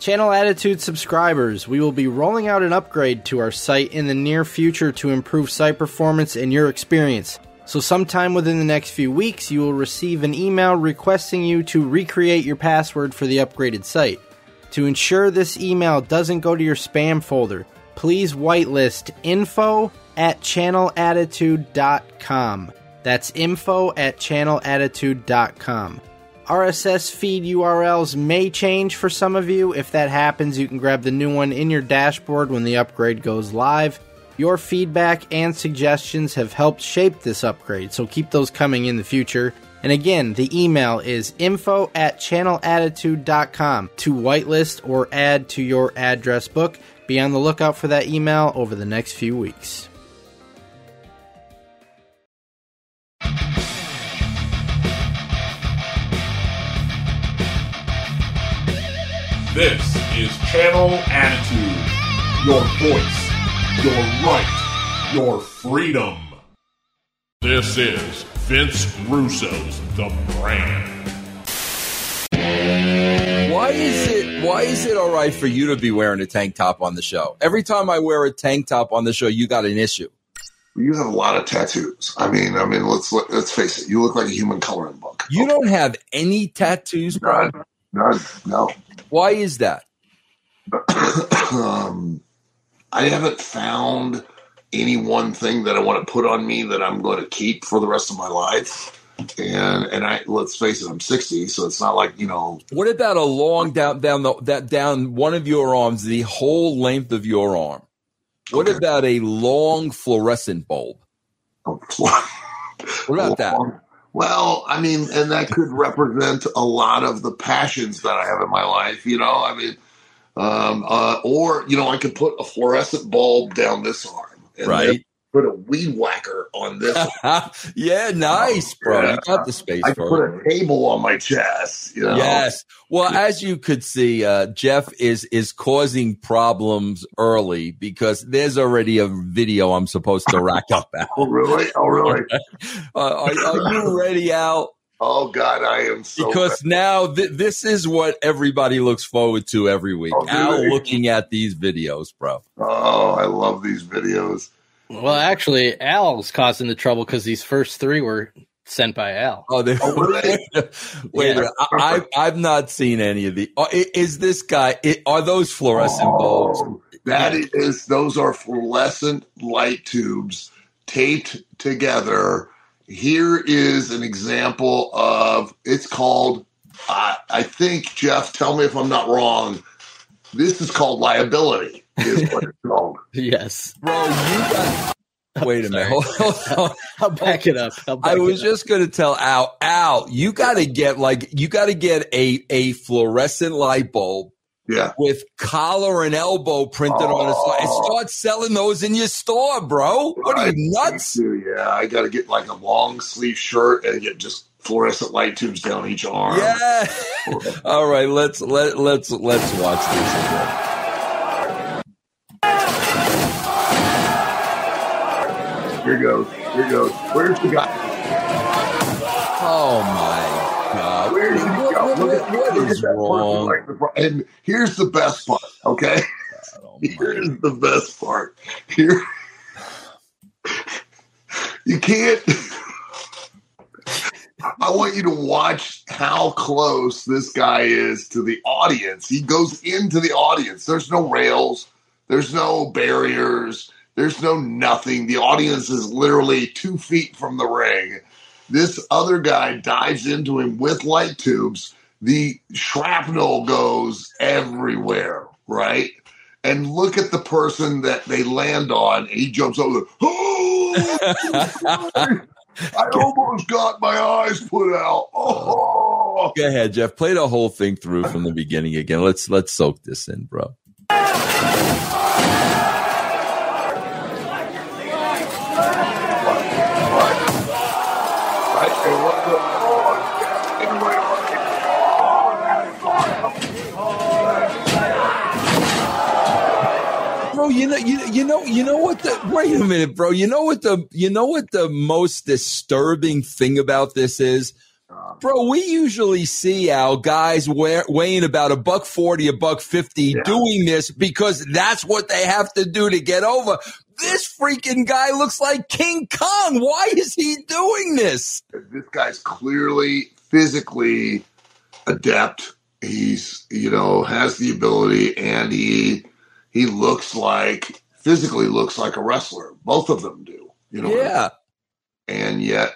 Channel Attitude subscribers, we will be rolling out an upgrade to our site in the near future to improve site performance and your experience. So, sometime within the next few weeks, you will receive an email requesting you to recreate your password for the upgraded site. To ensure this email doesn't go to your spam folder, please whitelist info at channelattitude.com. That's info at channelattitude.com. RSS feed URLs may change for some of you. If that happens, you can grab the new one in your dashboard when the upgrade goes live. Your feedback and suggestions have helped shape this upgrade, so keep those coming in the future. And again, the email is info at channelattitude.com to whitelist or add to your address book. Be on the lookout for that email over the next few weeks. This is Channel Attitude. Your voice, your right, your freedom. This is Vince Russo's The Brand. Why is it why is it all right for you to be wearing a tank top on the show? Every time I wear a tank top on the show, you got an issue. You have a lot of tattoos. I mean, I mean, let's let's face it. You look like a human coloring book. You don't have any tattoos, bro. None, none, no. Why is that? um, I haven't found any one thing that I want to put on me that I'm going to keep for the rest of my life. And and I let's face it, I'm 60, so it's not like you know. What about a long down down the, that down one of your arms, the whole length of your arm? What Okay. about a long fluorescent bulb? What about that? Well, I mean, and that could represent a lot of the passions that I have in my life. You know, I mean, um, uh, or you know, I could put a fluorescent bulb down this arm, Right? Put a weed whacker on this. yeah, nice, bro. Yeah. You got the space I put it. a table on my chest. You know, Yes. Well, as you could see, uh, Jeff is is causing problems early because there's already a video I'm supposed to rack up. Oh, really? Oh, really? Uh, are, are you ready, Al? Oh, God, I am so. Because now th- this is what everybody looks forward to every week. Oh, Al really? looking at these videos, bro. oh, I love these videos. Well, actually, Al's causing the trouble because these first three were sent by Al. Oh, they, Oh, were wait Yeah. a. I, I, I've not seen any of the. oh, Is this guy? are those fluorescent bulbs? Oh, that is, those are fluorescent light tubes taped together. Here is an example of it's called, I I think, Jeff, tell me if I'm not wrong. This is called liability, is what it's called. Yes. Bro, you got. Wait a minute. Sorry. Hold, hold. I'll back it up. I'll back I was up. just going to tell Al, Al, you got to get like, you got to get a, a fluorescent light bulb Yeah. with collar and elbow printed on it and Oh. start selling those in your store, bro. What are you nuts? Me Yeah, I got to get like a long sleeve shirt and get just fluorescent light tubes down each arm. Yeah. All right, let's let let's let's watch this again. Here goes. Here goes. Where's the guy? Oh my god. Where's he What- go? what- Look at- what- what look is that wrong? And here's the best part. Okay, Oh here's the best part. Here, you can't. I want you to watch how close this guy is to the audience. He goes into the audience. There's no rails. There's no barriers. There's no nothing. The audience is literally two feet from the ring. This other guy dives into him with light tubes. The shrapnel goes everywhere, right? And look at the person that they land on, he jumps over. Oh, I almost got my eyes put out. Oh, Go ahead, Jeff. Play the whole thing through from the beginning again. Let's let's soak this in, bro. Bro, you know, you, you know, you know what the, wait a minute, bro. You know what the, you know what the most disturbing thing about this is? Bro, we usually see our guys weighing about a buck 40, a buck 50 Yeah. doing this because that's what they have to do to get over. This freaking guy looks like King Kong. Why is he doing this? this guy's clearly physically adept. He's you know has the ability, and he he looks like physically looks like a wrestler. Both of them do. You know, Yeah. and yet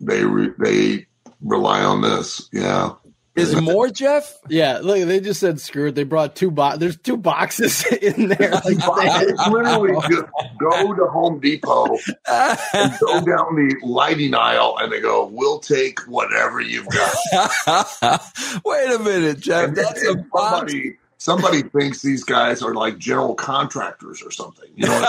they re, they rely on this. Yeah, Is more, Jeff? Yeah, look, they just said screw it. They brought two bo- There's two boxes in there. Like, literally just go to Home Depot and go down the lighting aisle, and they go, "We'll take whatever you've got." Wait a minute, Jeff. And That's a box. somebody somebody thinks these guys are like general contractors or something. You know,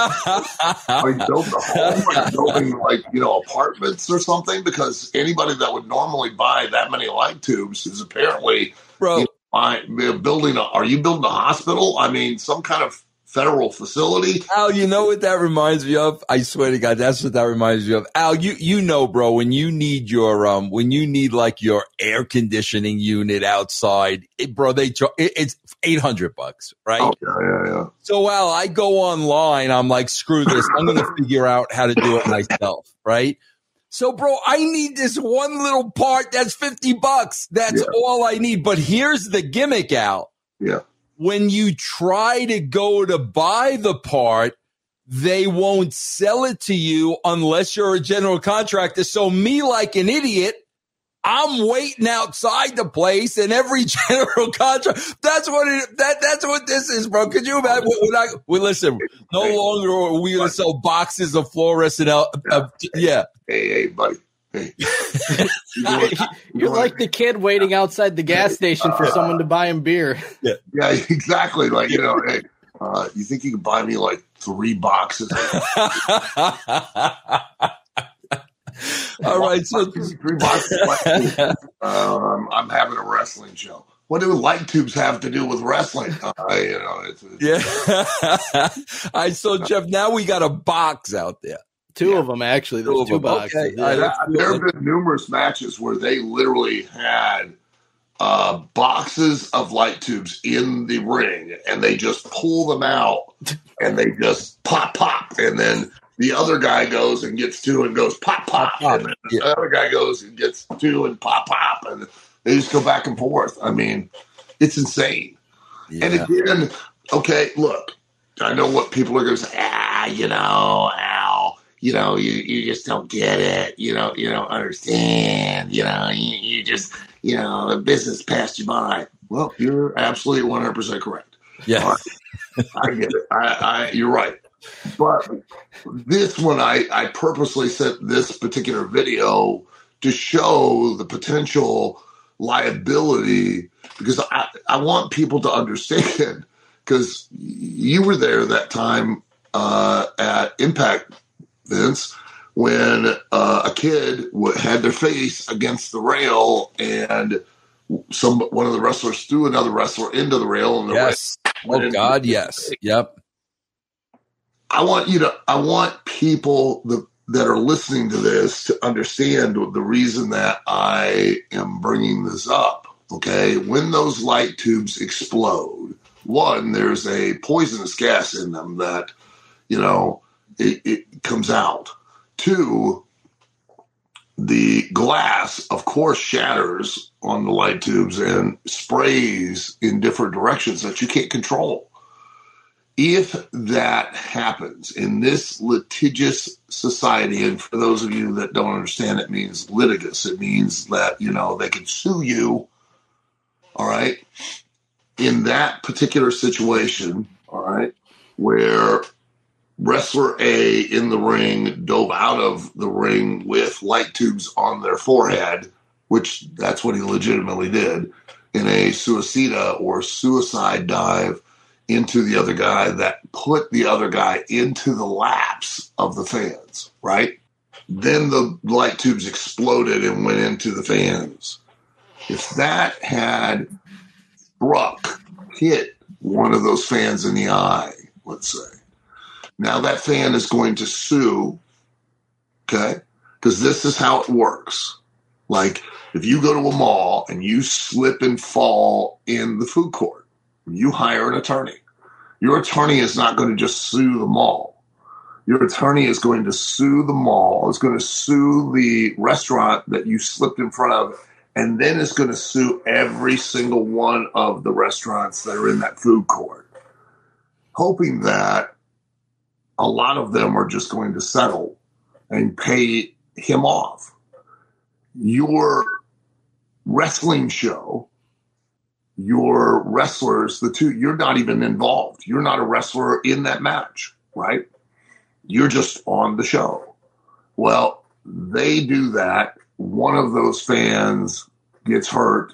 are you building a home? You building like you know apartments or something? Because anybody that would normally buy that many light tubes is apparently Bro, buy, building. A, are you building a hospital? I mean, some kind of federal facility. Al, you know what that reminds me of? I swear to God, that's what that reminds me of. Al, you you know, bro, when you need your um, when you need like your air conditioning unit outside, it, bro, they char- it, it's eight hundred bucks, right? Oh yeah, yeah, yeah. So, Al, I go online. I'm like, screw this. I'm going to figure out how to do it myself, right? So, bro, I need this one little part that's 50 bucks. That's Yeah. all I need. But here's the gimmick, Al. Yeah. When you try to go to buy the part, they won't sell it to you unless you're a general contractor. So, me, like an idiot, I'm waiting outside the place and every general contract. That's what it, that, that's what this is, bro. Could you imagine? When I, well, listen, no longer are we going to sell boxes of fluorescent, L- uh, yeah. Hey, hey, buddy. Hey. You doing- you You're like the kid waiting outside the gas station for someone to buy him beer. yeah, exactly. Like you know, hey, uh, you think you can buy me like three boxes? All right. So, three boxes. of light tubes. um, I'm having a wrestling show. What do light tubes have to do with wrestling? Uh, you know, it's, it's, yeah. All right. So, Jeff, now we got a box out there. Two of them actually. There's two boxes. Okay. yeah. Right, Yeah, there have been numerous matches where they literally had uh, boxes of light tubes in the ring, and they just pull them out, and they just pop, pop, and then the other guy goes and gets two and goes pop, pop, Pop, and then Yeah. the other guy goes and gets two and pop, pop, and they just go back and forth. I mean, it's insane. And again, okay, look, I know what people are going to say. Ah, you know, Al, you know, you, you just don't get it. You know, you don't understand. You know, you, you just, you know, the business passed you by. Well, you're absolutely 100% correct. Yeah. I get it. I, I, you're right. But this one, I, I purposely sent this particular video to show the potential liability because I, I want people to understand because you were there that time uh, at Impact, Vince, when uh, a kid w- had their face against the rail and some one of the wrestlers threw another wrestler into the rail and the Yes. Oh, God. Yes. Yep. I want you to, I want people that, that are listening to this to understand the reason that I am bringing this up. Okay. When those light tubes explode, one, there's a poisonous gas in them that, you know, it, it comes out. Two, the glass, of course, shatters on the light tubes and sprays in different directions that you can't control if that happens in this litigious society, and for those of you that don't understand, it means litigious. It means that, you know, they can sue you. All right. In that particular situation, all right, where wrestler A in the ring dove out of the ring with light tubes on their forehead, which that's what he legitimately did in a suicida or suicide dive into the other guy that put the other guy into the laps of the fans, right? Then the light tubes exploded and went into the fans. If that had struck, hit one of those fans in the eye, let's say, now that fan is going to sue, okay? Because this is how it works. Like if you go to a mall and you slip and fall in the food court, you hire an attorney. Your attorney is not going to just sue the mall. Your attorney is going to sue the mall, is going to sue the restaurant that you slipped in front of, and then is going to sue every single one of the restaurants that are in that food court, hoping that a lot of them are just going to settle and pay him off. Your wrestling show, your wrestlers, the two, you're not even involved. You're not a wrestler in that match, right? You're just on the show. Well, they do that. One of those fans gets hurt.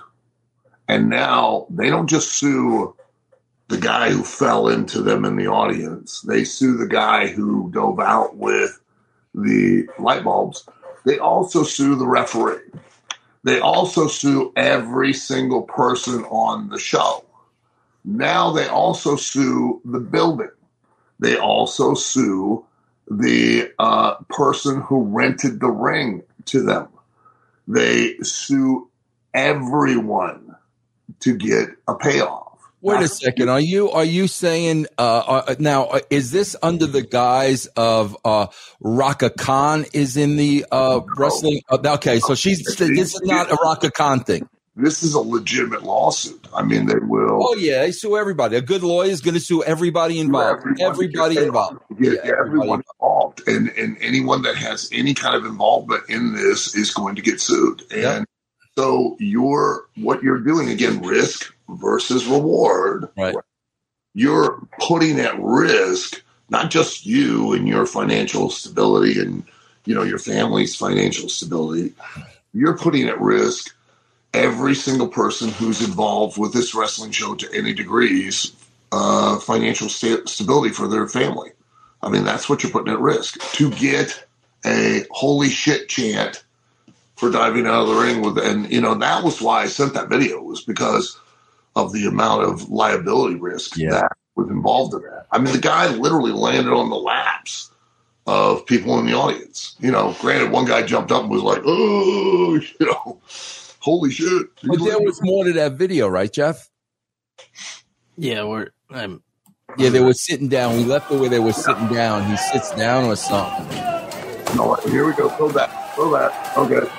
And now they don't just sue the guy who fell into them in the audience. They sue the guy who dove out with the light bulbs. They also sue the referee. They also sue every single person on the show. Now they also sue the building. They also sue the uh, person who rented the ring to them. They sue everyone to get a payoff. Wait a second. Are you are you saying uh, uh, now? Uh, is this under the guise of uh, Raka Khan is in the uh, wrestling? Uh, okay, so she's this is not a Raka Khan thing. This is a legitimate lawsuit. I mean, they will. Oh yeah, they sue everybody. A good lawyer is going to sue everybody involved. Everybody involved. Yeah, yeah, everyone involved, and and anyone that has any kind of involvement in this is going to get sued. And yep. so you're what you're doing again, risk versus reward. Right. You're putting at risk not just you and your financial stability and you know your family's financial stability. You're putting at risk every single person who's involved with this wrestling show to any degrees uh, financial st- stability for their family. I mean, that's what you're putting at risk to get a holy shit chant for diving out of the ring with, and you know that was why I sent that video was because of the amount of liability risk yeah. that was involved in that. I mean, the guy literally landed on the laps of people in the audience. You know, granted, one guy jumped up and was like, "Oh, you know, holy shit!" But there was more to that video, right, Jeff? Yeah, we're. I'm. Yeah, they were sitting down. We left the way they were sitting down. He sits down or something. No, here we go. Throw that. Throw that. Okay.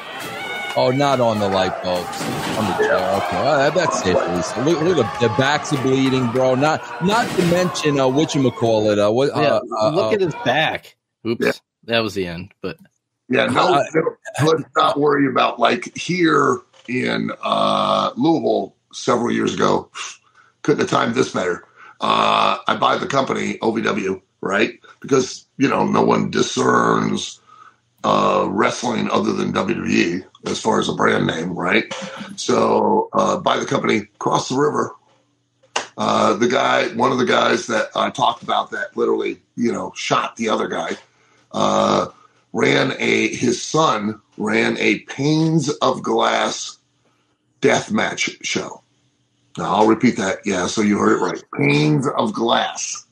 Oh, not on the light bulbs. On the chair. Okay, well, that's safe. Lisa. Look, look, the backs are bleeding, bro. Not, not to mention uh, what you call it. Uh, what, yeah, uh, look uh, at his back. Oops, yeah. that was the end. But yeah, no, uh, let's not worry about like here in uh, Louisville several years ago. Couldn't have timed this better. Uh, I buy the company OVW, right? Because you know no one discerns uh, wrestling other than WWE as far as a brand name, right? So uh, by the company Cross the River. Uh, the guy, one of the guys that I talked about that literally, you know, shot the other guy, uh, ran a, his son ran a Panes of Glass death match show. Now I'll repeat that. Yeah, so you heard it right. Panes of Glass.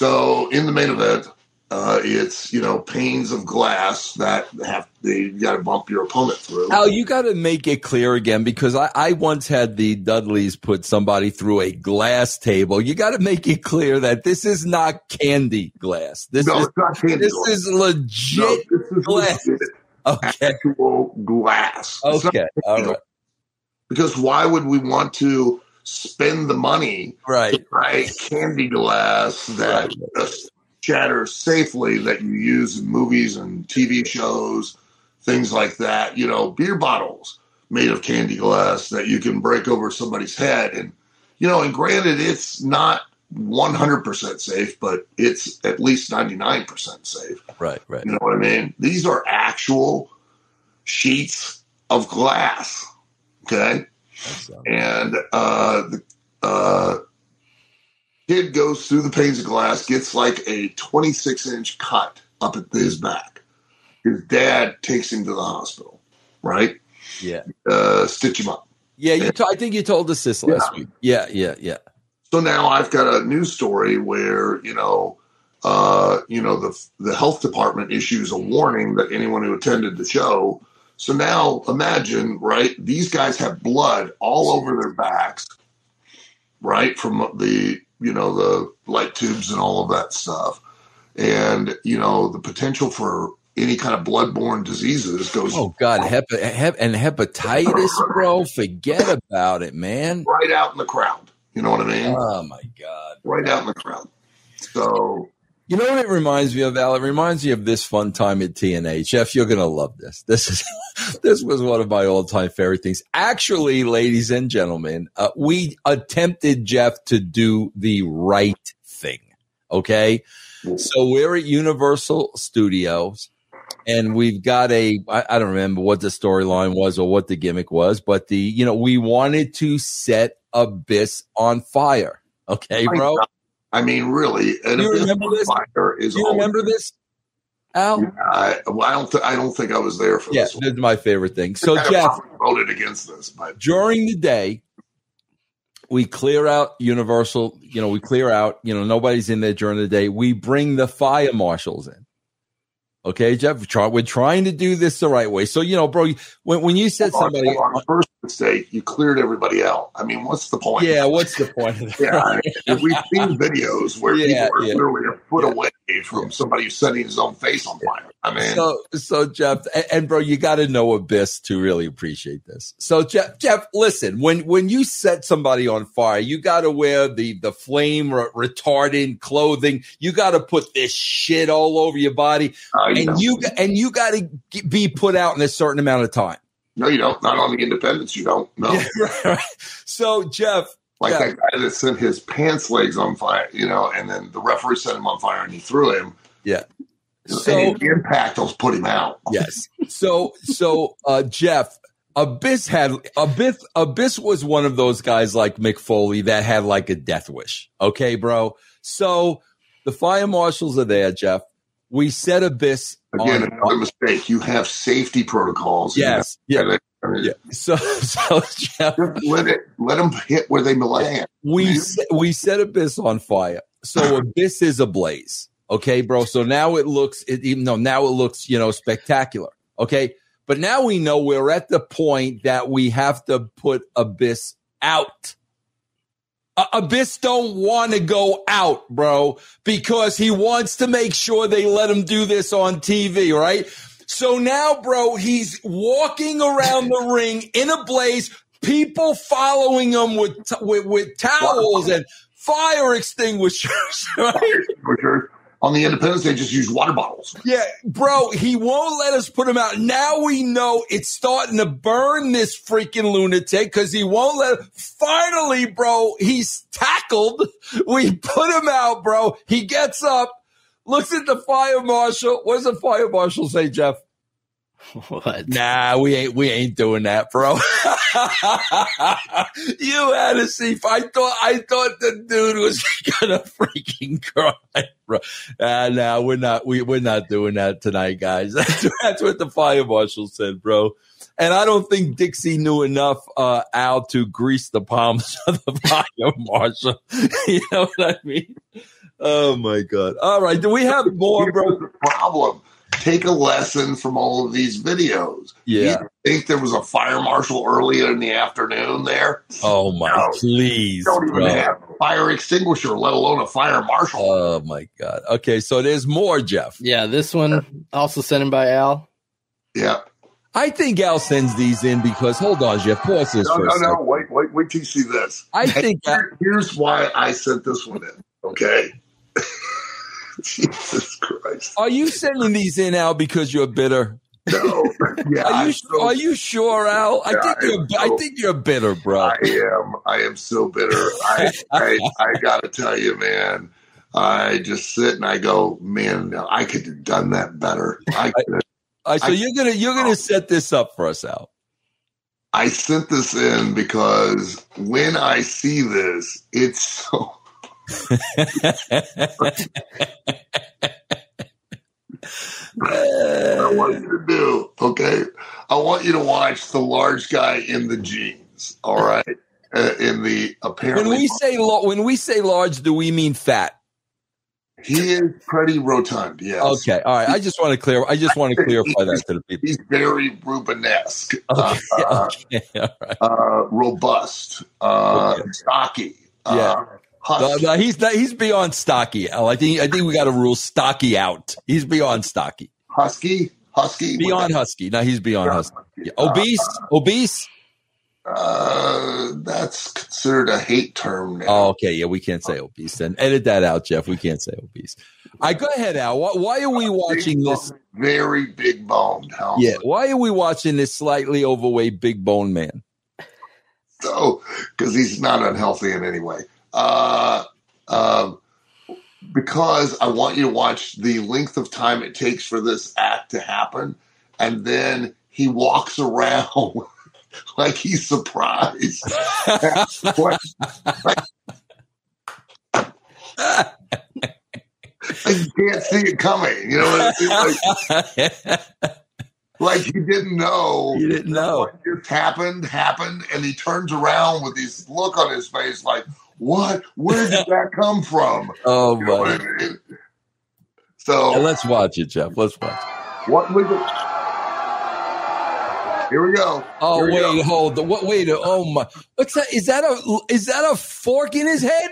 So in the main event, uh, it's you know panes of glass that have they got to bump your opponent through. Al, you got to make it clear again because I, I once had the Dudleys put somebody through a glass table. You got to make it clear that this is not candy glass. This no, is it's not candy. This glass. is legit no, this is glass. Legit okay. Actual glass. Okay. All right. Because why would we want to spend the money right. to buy candy glass that right. just shatter safely that you use in movies and TV shows, things like that. You know, beer bottles made of candy glass that you can break over somebody's head. And, you know, and granted, it's not 100% safe, but it's at least 99% safe. Right, right. You know what I mean? These are actual sheets of glass. Okay. And uh, the, uh, Kid goes through the panes of glass, gets like a 26 inch cut up at his back. His dad takes him to the hospital, right? Yeah. Uh, stitch him up. Yeah, you. T- I think you told us this last yeah. week. Yeah, yeah, yeah. So now I've got a news story where you know, uh, you know, the the health department issues a warning that anyone who attended the show So now imagine, right? These guys have blood all over their backs, right? From the, you know, the light tubes and all of that stuff. And, you know, the potential for any kind of bloodborne diseases goes Oh God, Hepa, hep, and hepatitis, bro. Forget about it, man. right out in the crowd. You know what I mean? Oh my God. right out in the crowd. So You know what it reminds me of, Al? It reminds me of this fun time at TNA. Jeff, you're gonna love this. This is this was one of my all time favorite things. Actually, ladies and gentlemen, uh, we attempted Jeff to do the right thing. Okay, so we're at Universal Studios. And we've got a, I, I don't remember what the storyline was or what the gimmick was, but the, you know, we wanted to set Abyss on fire. Okay, bro? I mean, really, and You remember this? fire is Do you remember this, Al? I, well, I don't. Th- I don't think I was there for Yeah, this. One. this is my favorite thing. So, I Jeff, voted against this, but during the day, we clear out Universal. You know, we clear out. You know, nobody's in there during the day. We bring the fire marshals in. Okay, Jeff, we're, try, we're trying to do this the right way. So, you know, bro, when, when you said on, somebody, on. first mistake, you cleared everybody out. I mean, what's the point? yeah, what's the point of that? Yeah, I mean, we've seen videos where Yeah, people are yeah. literally a foot Yeah. away from somebody who's setting his own face on fire. I mean, So, so Jeff, and, and bro, you got to know Abyss to really appreciate this. So, Jeff, Jeff, listen, when when you set somebody on fire, you got to wear the the flame re- retardant clothing. You got to put this shit all over your body, uh, you know, and you and you got to be put out in a certain amount of time. no, you don't. Not on the independents, you don't. No, Yeah, right, right. So, Jeff, like yeah. that guy that sent his pants legs on fire, you know, and then the referee set him on fire and he threw him. yeah. So the impact will put him out. yes. So so uh Jeff Abyss had Abyss Abyss was one of those guys like Mick Foley that had like a death wish. Okay, bro. So the fire marshals are there, Jeff. We set Abyss Again, on another mistake. You have safety protocols. You Yes. Yeah. Yeah. So so Jeff let it. Let them hit where they land. we set, we set Abyss on fire. So Abyss is ablaze. Okay, bro. So now it looks it, even though now it looks you know spectacular. Okay, but now we know we're at the point that we have to put Abyss out. A- Abyss don't want to go out, bro, because he wants to make sure they let him do this on TV, right? So now, bro, he's walking around the ring in a blaze, people following him with t- with, with towels and fire extinguishers, right? Richard. On the independents, they just use water bottles. Yeah, bro, he won't let us put him out. Now we know it's starting to burn this freaking lunatic because he won't let. Finally, bro, he's tackled. We put him out, bro. He gets up, looks at the fire marshal. What does the fire marshal say, Jeff? What? Nah, we ain't we ain't doing that, bro. you had to see. I thought I thought the dude was gonna freaking cry, bro. Ah, nah, we're not. We we're not doing that tonight, guys. That's, that's what the fire marshal said, bro. And I don't think Dixie knew enough, uh, Al, to grease the palms of the fire marshal. you know what I mean? Oh my god! All right, do we have more, Here's bro? the problem. Take a lesson from all of these videos. Yeah. You think there was a fire marshal earlier in the afternoon there? Oh my, No. please, Don't even bro. have a fire extinguisher, let alone a fire marshal. Oh my god. Okay, so there's more, Jeff. Yeah, this one also sent in by Al. yeah. I think Al sends these in because hold on, Jeff. Pause this No, for a no, no. Wait, wait, wait till you see this. I Hey, think Al, here- here's why I sent this one in. Okay. Jesus Christ. are you sending these in, Al, because you're bitter? No. Yeah. Are you so- are you sure, Al? I think you're I'm I think you're bitter, bro. I am. I am so bitter. I, I, I got to tell you, man. I just sit and I go, man, I could have done that better. I could. Right, so I- you're gonna you're gonna oh. set this up for us, Al. I sent this in because when I see this, it's so. I want you to do okay. I want you to watch the large guy in the jeans. All right, uh, in the apparently when we say lo- when we say large, do we mean fat? He is pretty rotund. Yes. Okay, all right. I just want to clear. I just want to clarify that to the people. He's very Rubenesque, Okay, uh, okay, all right. uh, robust, uh, Okay. stocky. Yeah. Uh, No, no, he's not, he's beyond stocky. Al. I think I think we got to rule stocky out. He's beyond stocky, husky, husky, beyond husky. Now he's beyond Yeah. husky. Yeah. Obese, obese. Uh, that's considered a hate term now. Oh, okay. Yeah, we can't say obese. Then edit that out, Jeff. We can't say obese. Right, go ahead, Al. Why, why are we watching this? Very big boned. Yeah, why are we watching this slightly overweight, big bone man? So, because he's not unhealthy in any way. Uh, um, because I want you to watch the length of time it takes for this act to happen, and then he walks around like he's surprised. Like- you can't see it coming. You know what I mean? Like, like he didn't know. you didn't know. What just happened happened, and he turns around with this look on his face, like, "What? Where did that come from?" Oh, You what. I mean? So let's watch it, Jeff. Let's watch. It. what was it? Here we go. Oh we wait, go. hold. The, what? Wait. Oh my. What's that? Is that a is that a fork in his head?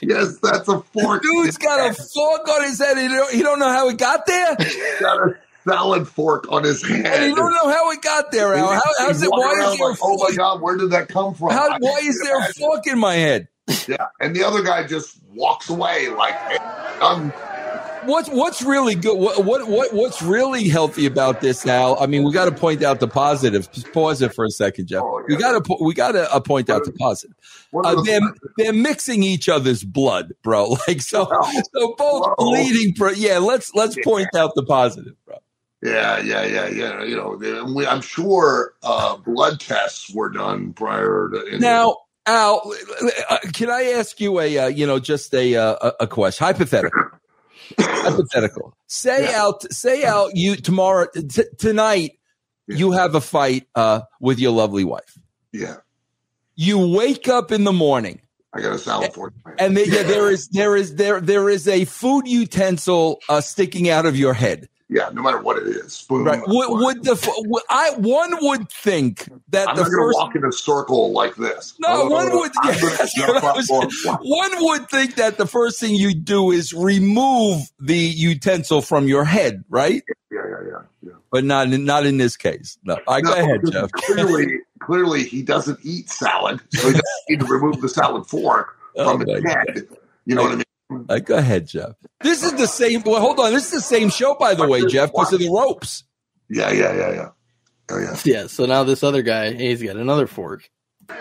Yes, that's a fork. Dude's got a fork on his head. He don't, he don't know how it got there, He's got a salad fork on his head. and he don't know how it got there. Al. How, how's it? Why is there? a like, oh my god, where did that come from? How, why is there a fork in my head? Yeah, and the other guy just walks away like, hey, I'm What's what's really good? What what what what's really healthy about this, Al? I mean, we got to point out the positive. Just pause it for a second, Jeff. Oh, yeah. We got to we got to uh, point out the positive. Uh, the- they're they're mixing each other's blood, bro. Like so, so both Whoa. bleeding. For, yeah, let's let's Yeah. point out the positive, bro. Yeah, yeah, yeah, yeah. You know, I'm sure uh, blood tests were done prior to. Now, Al, uh, can I ask you a uh, you know just a uh, a a question, hypothetical, hypothetical? Say Yeah. out, say out. You tomorrow t- tonight, Yeah. you have a fight uh, with your lovely wife. yeah, You wake up in the morning, I got a salad fork. and there, yeah, there is there is there there is a food utensil uh, sticking out of your head. Yeah, no matter what it is, spoon. Right? Would, would the would, I one would think that I'm the not going to walk in a circle like this. No, one would- I'm yeah, gonna that's jump what I up was- One would think that the first thing you do is remove the utensil from your head, right? Yeah, yeah, yeah, yeah. But not in, not in this case. No, All right, No, go ahead, Jeff. Clearly, clearly, he doesn't eat salad, so he doesn't need to remove the salad fork Oh, from my his head. You know what I mean? All right, go ahead, Jeff. This is the same. Well, hold on. This is the same show, by the way, Jeff, because of the ropes. Yeah, yeah, yeah, yeah. Oh yeah. Yeah, so now this other guy, he's got another fork.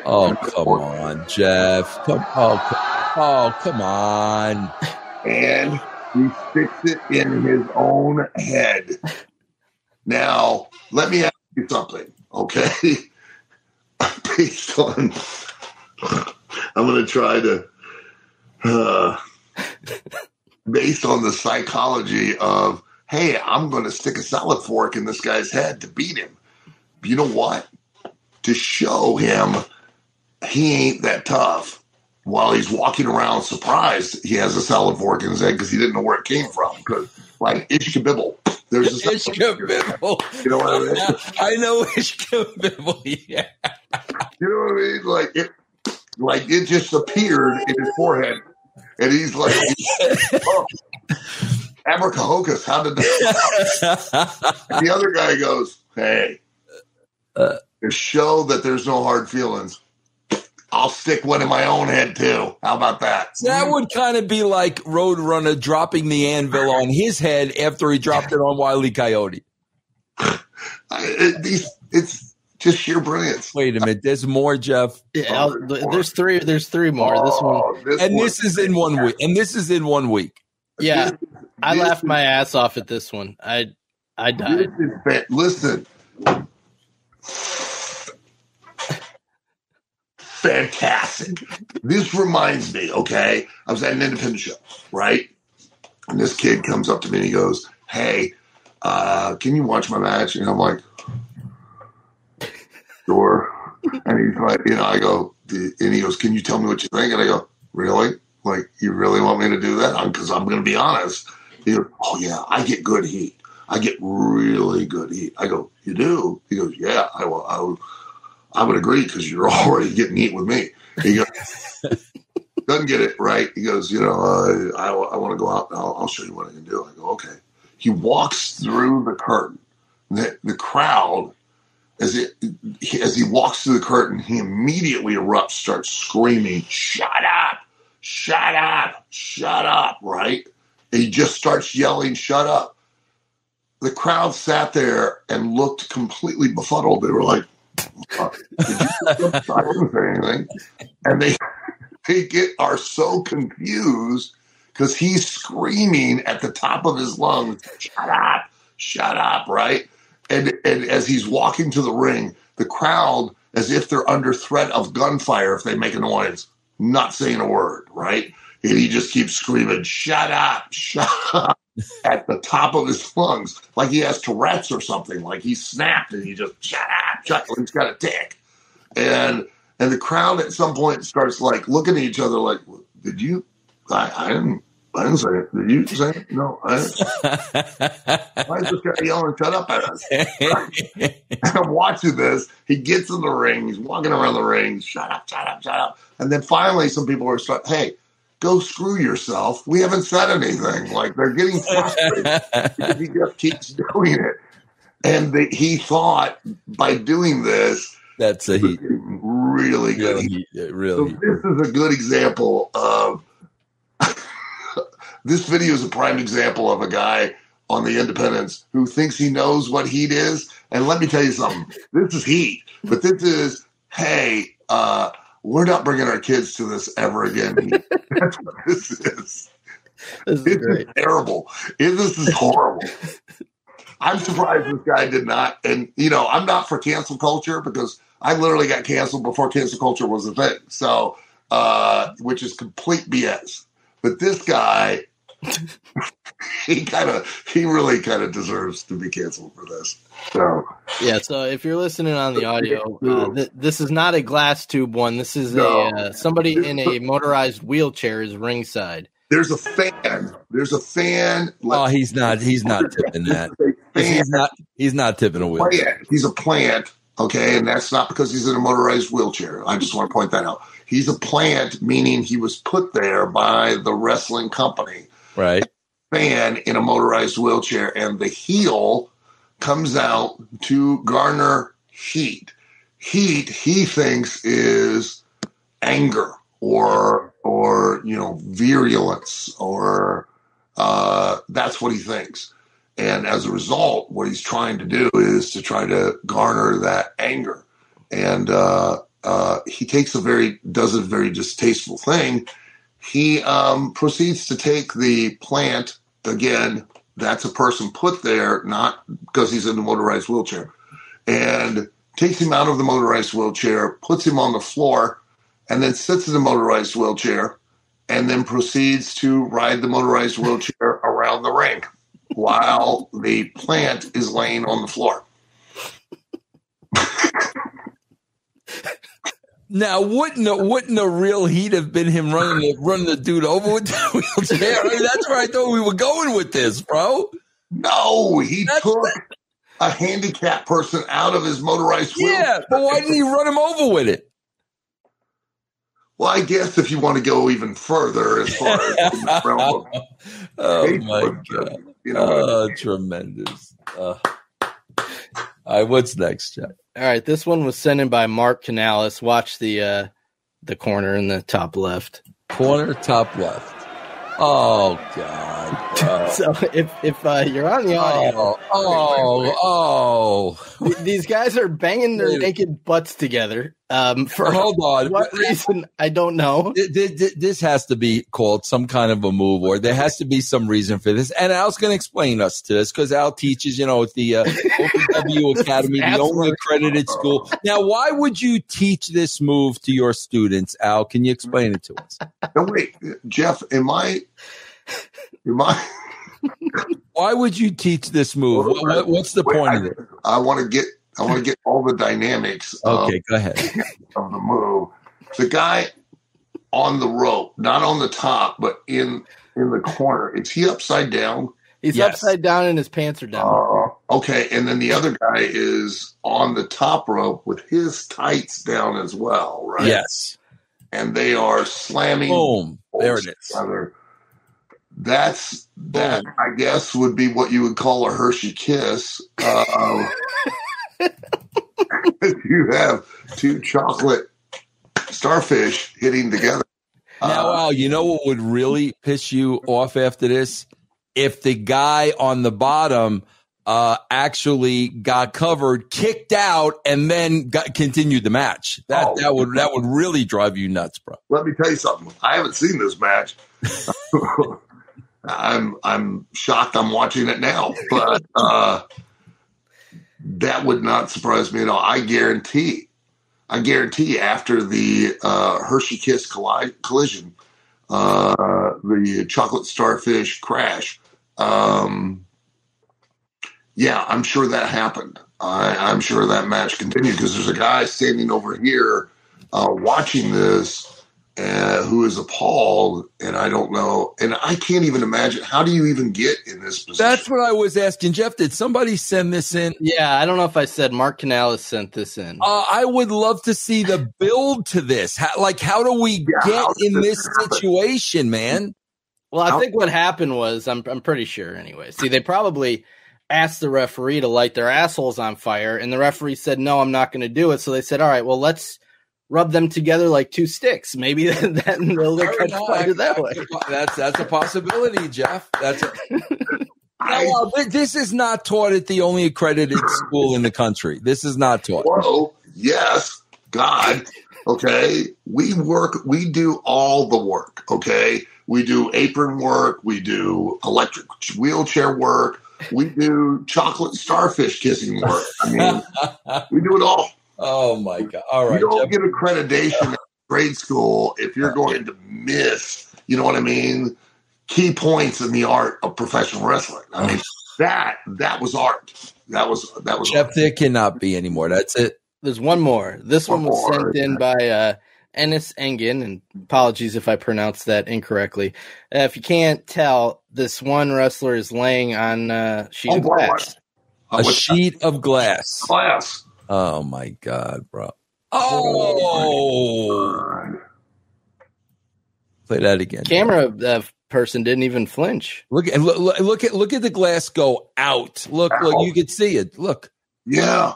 Oh, come on, Jeff. Come, oh, co- oh, come on. and he sticks it in his own head. Now, let me ask you something, okay? Based on, I'm going to try to, uh, based on the psychology of, hey, I'm going to stick a salad fork in this guy's head to beat him. You know what? To show him he ain't that tough while he's walking around surprised he has a salad fork in his head because he didn't know where it came from. Because, like, Ishkabibble, there's a Ishkabibble. You know what I mean? I know Ishkabibble. Yeah. You know what I mean? Like, it, like it just appeared in his forehead. And he's like, oh, how did that? And the other guy goes, hey, Uh. to show that there's no hard feelings, I'll stick one in my own head too. How about that? That would kind of be like Roadrunner dropping the anvil on his head after he dropped it on Wiley Coyote. I- it, these, it's just sheer brilliance. Wait a minute, there's more, Jeff, Yeah, I'll- there's three. There's three more. This one, this and one- this is in one week. And this is in one week. yeah, this- I this laughed is- my ass off at this one. I, I This died. is fa- listen. Fantastic. This reminds me, okay? I was at an independent show, right? And this kid comes up to me and he goes, Hey, uh, can you watch my match? And I'm like, Sure. And he's like, you know, I go, and he goes, Can you tell me what you think? And I go, Really? Like, you really want me to do that? Because I'm, I'm going to be honest. He goes, oh yeah, I get good heat. I get really good heat. I go, you do? He goes, yeah. I will. I would, I would agree because you're already getting heat with me. He goes, doesn't get it right. He goes, you know, uh, I, I want to go out. I'll, I'll show you what I can do. I go, okay. He walks through the curtain. The, the crowd, as it as he walks through the curtain, he immediately erupts, starts screaming, "Shut up! Shut up! Shut up!" Right? And he just starts yelling, "Shut up!" The crowd sat there and looked completely befuddled. They were like, "Did you?" Say anything, and they they get are so confused because he's screaming at the top of his lungs, "Shut up! Shut up!" Right? And and as he's walking to the ring, the crowd, as if they're under threat of gunfire if they make a noise, not saying a word. Right? And he just keeps screaming, "Shut up! Shut up!" at the top of his lungs, like he has Tourette's or something. Like he snapped and he just shut up, shut. Up, he's got a tick, and and the crowd at some point starts like looking at each other like, "Did you? I, I didn't. I didn't say it. Did you say it? No. I didn't. Why is this guy yelling, shut up at us? I'm watching this. He gets in the ring. He's walking around the ring. Shut up, shut up, shut up. And then finally, some people are start, hey, go screw yourself. We haven't said anything. Like they're getting frustrated because he just keeps doing it. And they, he thought by doing this, That's a heat. really good. Real heat. heat. So this is a good example of this video is a prime example of a guy on the independents who thinks he knows what heat is. And let me tell you something. This is heat, but this is hey, uh, we're not bringing our kids to this ever again. That's what this is. This is This is terrible. It- This is horrible. I'm surprised this guy did not. And you know, I'm not for cancel culture because I literally got canceled before cancel culture was a thing. So, uh, which is complete BS. But this guy, he kind of, he really kind of deserves to be canceled for this. So, Yeah, so if you're listening on the audio, uh, th- this is not a glass tube one. This is No. a uh, somebody in a motorized wheelchair is ringside. there's a fan. There's a fan. Oh, he's not. He's not tipping that. This is a fan. He's not. He's not tipping a wheel. plant. He's a plant, okay, and that's not because he's in a motorized wheelchair. I just want to point that out. He's a plant, meaning he was put there by the wrestling company. Right. Fan in a motorized wheelchair, and the heel comes out to garner heat. Heat, he thinks, is anger or or you know virulence or uh, that's what he thinks. And as a result, what he's trying to do is to try to garner that anger. And uh, uh, he takes a very, does a very distasteful thing. He um, proceeds to take the plant, again, that's a person put there, not because he's in a motorized wheelchair, and takes him out of the motorized wheelchair, puts him on the floor, and then sits in the motorized wheelchair, and then proceeds to ride the motorized wheelchair around the ring while the plant is laying on the floor. Now, wouldn't a, wouldn't a real heat have been him running the, running the dude over with the wheelchair? I mean, that's where I thought we were going with this, bro. No, he That's took a handicapped person out of his motorized wheelchair. Yeah, but why didn't he run him over with it? Well, I guess if you want to go even further as far as the realm of Oh my god! you know, Oh, tremendous. Uh, all right, what's next, Jeff? All right, this one was sent in by Mark Canalis. Watch the uh, the corner in the top left. Corner top left. Oh God! So if if uh, you're on the audio, oh, oh, oh! Th- these guys are banging their Dude. naked butts together. Um, for Hold on. what reason I don't know. Th- th- th- This has to be called some kind of a move, or there has to be some reason for this. And Al's going to explain us to this because Al teaches, you know, at the uh, OVW Academy, the only accredited school. Now, why would you teach this move to your students, Al? Can you explain it to us? no, wait, Jeff, am I, am I, Why would you teach this move? What, what- what's the wait, point I, of it? I want to get, I want to get all the dynamics of, Okay, go ahead. of the move. The guy, on the rope, not on the top, but in in the corner. Is he upside down? He's Yes. upside down and his pants are down. Uh, okay, and then the other guy is on the top rope with his tights down as well, right? Yes. and they are slamming. Boom. There it is. together. That's that. I guess would be what you would call a Hershey kiss. Uh, you have two chocolate starfish hitting together. Now, Uh, Al, you know what would really piss you off after this? If the guy on the bottom uh, actually got covered, kicked out, and then got, continued the match. That Oh. that would that would really drive you nuts, bro. let me tell you something. I haven't seen this match. I'm I'm shocked. I'm watching it now, but uh, that would not surprise me at all. I guarantee. I guarantee after the uh, Hershey Kiss colli- collision, uh, the chocolate starfish crash. Um, yeah, I'm sure that happened. I, I'm sure that match continued because there's a guy standing over here uh, watching this uh, who is appalled, and I don't know, and I can't even imagine how do you even get in this position? That's what I was asking Jeff. Did somebody send this in? Yeah, I don't know if I said Mark Canales sent this in. Uh, I would love to see the build to this. How, like, how do we Yeah, get in this this situation, man? Well, I How- think what happened was I'm I'm pretty sure anyway. See, they probably asked the referee to light their assholes on fire, and the referee said, "No, I'm not going to do it." So they said, "All right, well, let's rub them together like two sticks. Maybe then they'll catch fire that way." That's that's a possibility, Jeff. That's a, I, No, uh, this is not taught at the only accredited school in the country. This is not taught. whoa, yes, God, okay. We work, we do all the work, okay. We do apron work, we do electric wheelchair work, we do chocolate starfish kissing work. I mean, we do it all. Oh my god! All right, you don't Jeff. get accreditation at grade school if you're going to miss, you know what I mean, key points in the art of professional wrestling. I mean, that that was art. That was that was Jeff, art. there cannot be anymore. That's it. There's one more. This one One was more. sent in by uh, Ennis Engen, and apologies if I pronounced that incorrectly. Uh, if you can't tell, this one wrestler is laying on uh, sheet Oh, of boy. glass. Uh, A with sheet of glass. class. Oh my god, bro. Oh, play that again. Camera uh, person didn't even flinch. Look at look, look- look at look at the glass go out. Look, look, you could see it. Look. Yeah.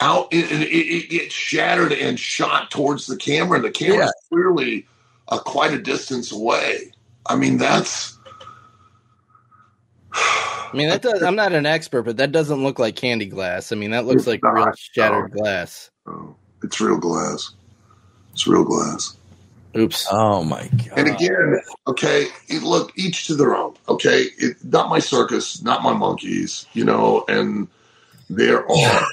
Out it, it, it gets shattered and shot towards the camera. And the camera's Yeah. clearly uh, quite a distance away. I mean, that's I mean, that does, I'm not an expert, but that doesn't look like candy glass. I mean, that looks It's like real shattered no. glass. oh, it's real glass. It's real glass. Oops. Oh my god. And again, okay, it- look, each to their own. Okay, it, not my circus, not my monkeys, you know. And there are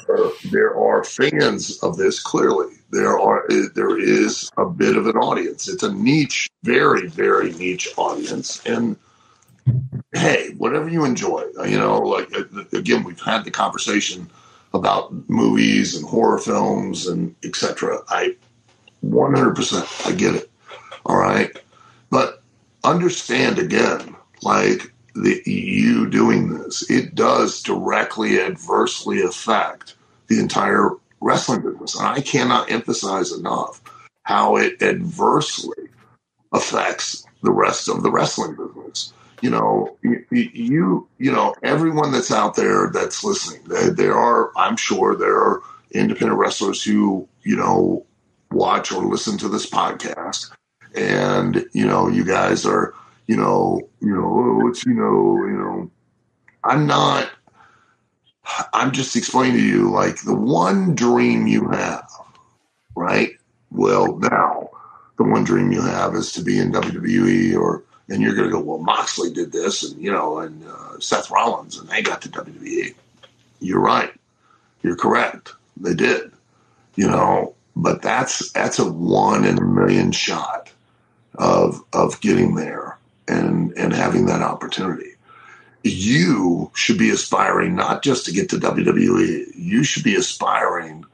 there are fans of this. Clearly, there are eh, there is a bit of an audience. It's a niche, very very niche audience. And hey, whatever you enjoy, you know, like uh, again, we've had the conversation about movies and horror films and etc. I 100% I get it. All right. But understand again, like the you doing this, it does directly adversely affect the entire wrestling business. And I cannot emphasize enough how it adversely affects the rest of the wrestling business. You know, you, you, know, everyone that's out there that's listening, there, are, I'm sure there are independent wrestlers who, you know, watch or listen to this podcast. And you know you guys are you know you know oh, what's you know you know i'm not i'm just explaining to you like the one dream you have right? Well now the one dream you have is to be in wwe or and you're going to go well moxley did this and you know and uh, seth rollins and they got to wwe you're right you're correct they did you know but that's that's a one in a million shot of of getting there and and having that opportunity. You should be aspiring not just to get to WWE. You should be aspiring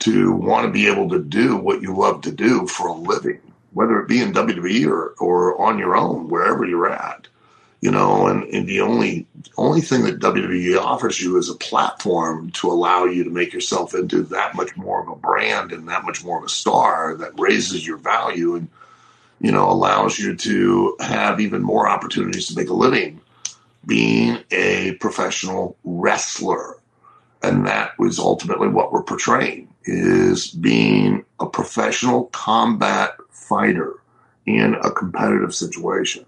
to want to be able to do what you love to do for a living. Whether it be in WWE or, or on your own, wherever you're at. You know, and, and the only only thing that WWE offers you is a platform to allow you to make yourself into that much more of a brand and that much more of a star that raises your value and you know allows you to have even more opportunities to make a living being a professional wrestler and that was ultimately what we're portraying is being a professional combat fighter in a competitive situation.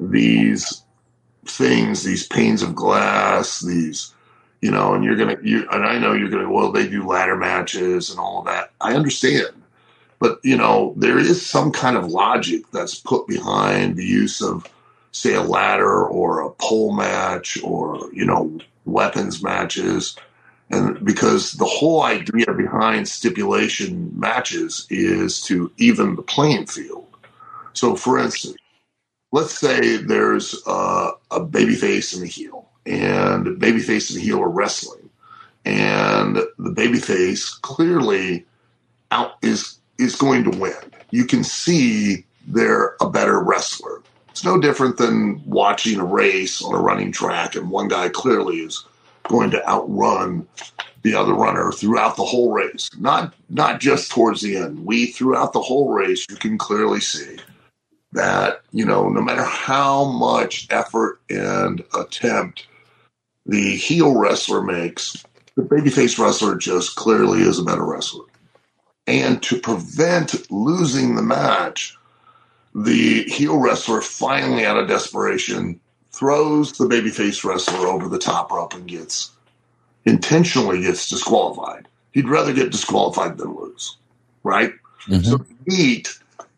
These things these panes of glass these you know and you're gonna you and i know you're gonna well they do ladder matches and all that. I understand. But you know there is some kind of logic that's put behind the use of say a ladder or a pole match or you know weapons matches and because the whole idea behind stipulation matches is to even the playing field. So, for instance, let's say there's a, a babyface and a heel, and babyface and heel are wrestling, and the babyface clearly out is is going to win. You can see they're a better wrestler. It's no different than watching a race on a running track, and one guy clearly is going to outrun the other runner throughout the whole race. Not not just towards the end. We throughout the whole race, you can clearly see that you know no matter how much effort and attempt the heel wrestler makes, the babyface wrestler just clearly is a better wrestler. And to prevent losing the match, the heel wrestler finally, out of desperation, throws the babyface wrestler over the top rope and gets intentionally gets disqualified. He'd rather get disqualified than lose, right? Mm-hmm. So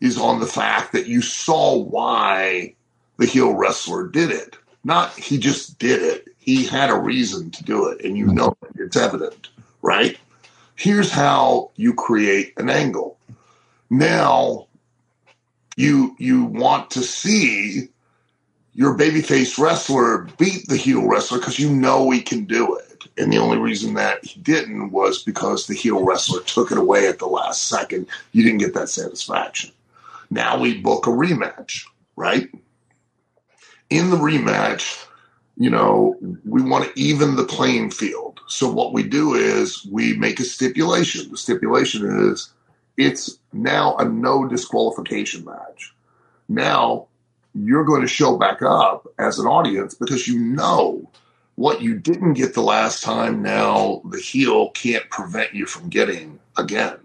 is on the fact that you saw why the heel wrestler did it. Not he just did it. He had a reason to do it, and you know it's evident, right? Here's how you create an angle. Now you you want to see your babyface wrestler beat the heel wrestler because you know he can do it. And the only reason that he didn't was because the heel wrestler took it away at the last second. You didn't get that satisfaction. Now we book a rematch, right? In the rematch, you know, we want to even the playing field. So what we do is we make a stipulation. The stipulation is it's now a no disqualification match. Now you're going to show back up as an audience because you know what you didn't get the last time, now the heel can't prevent you from getting again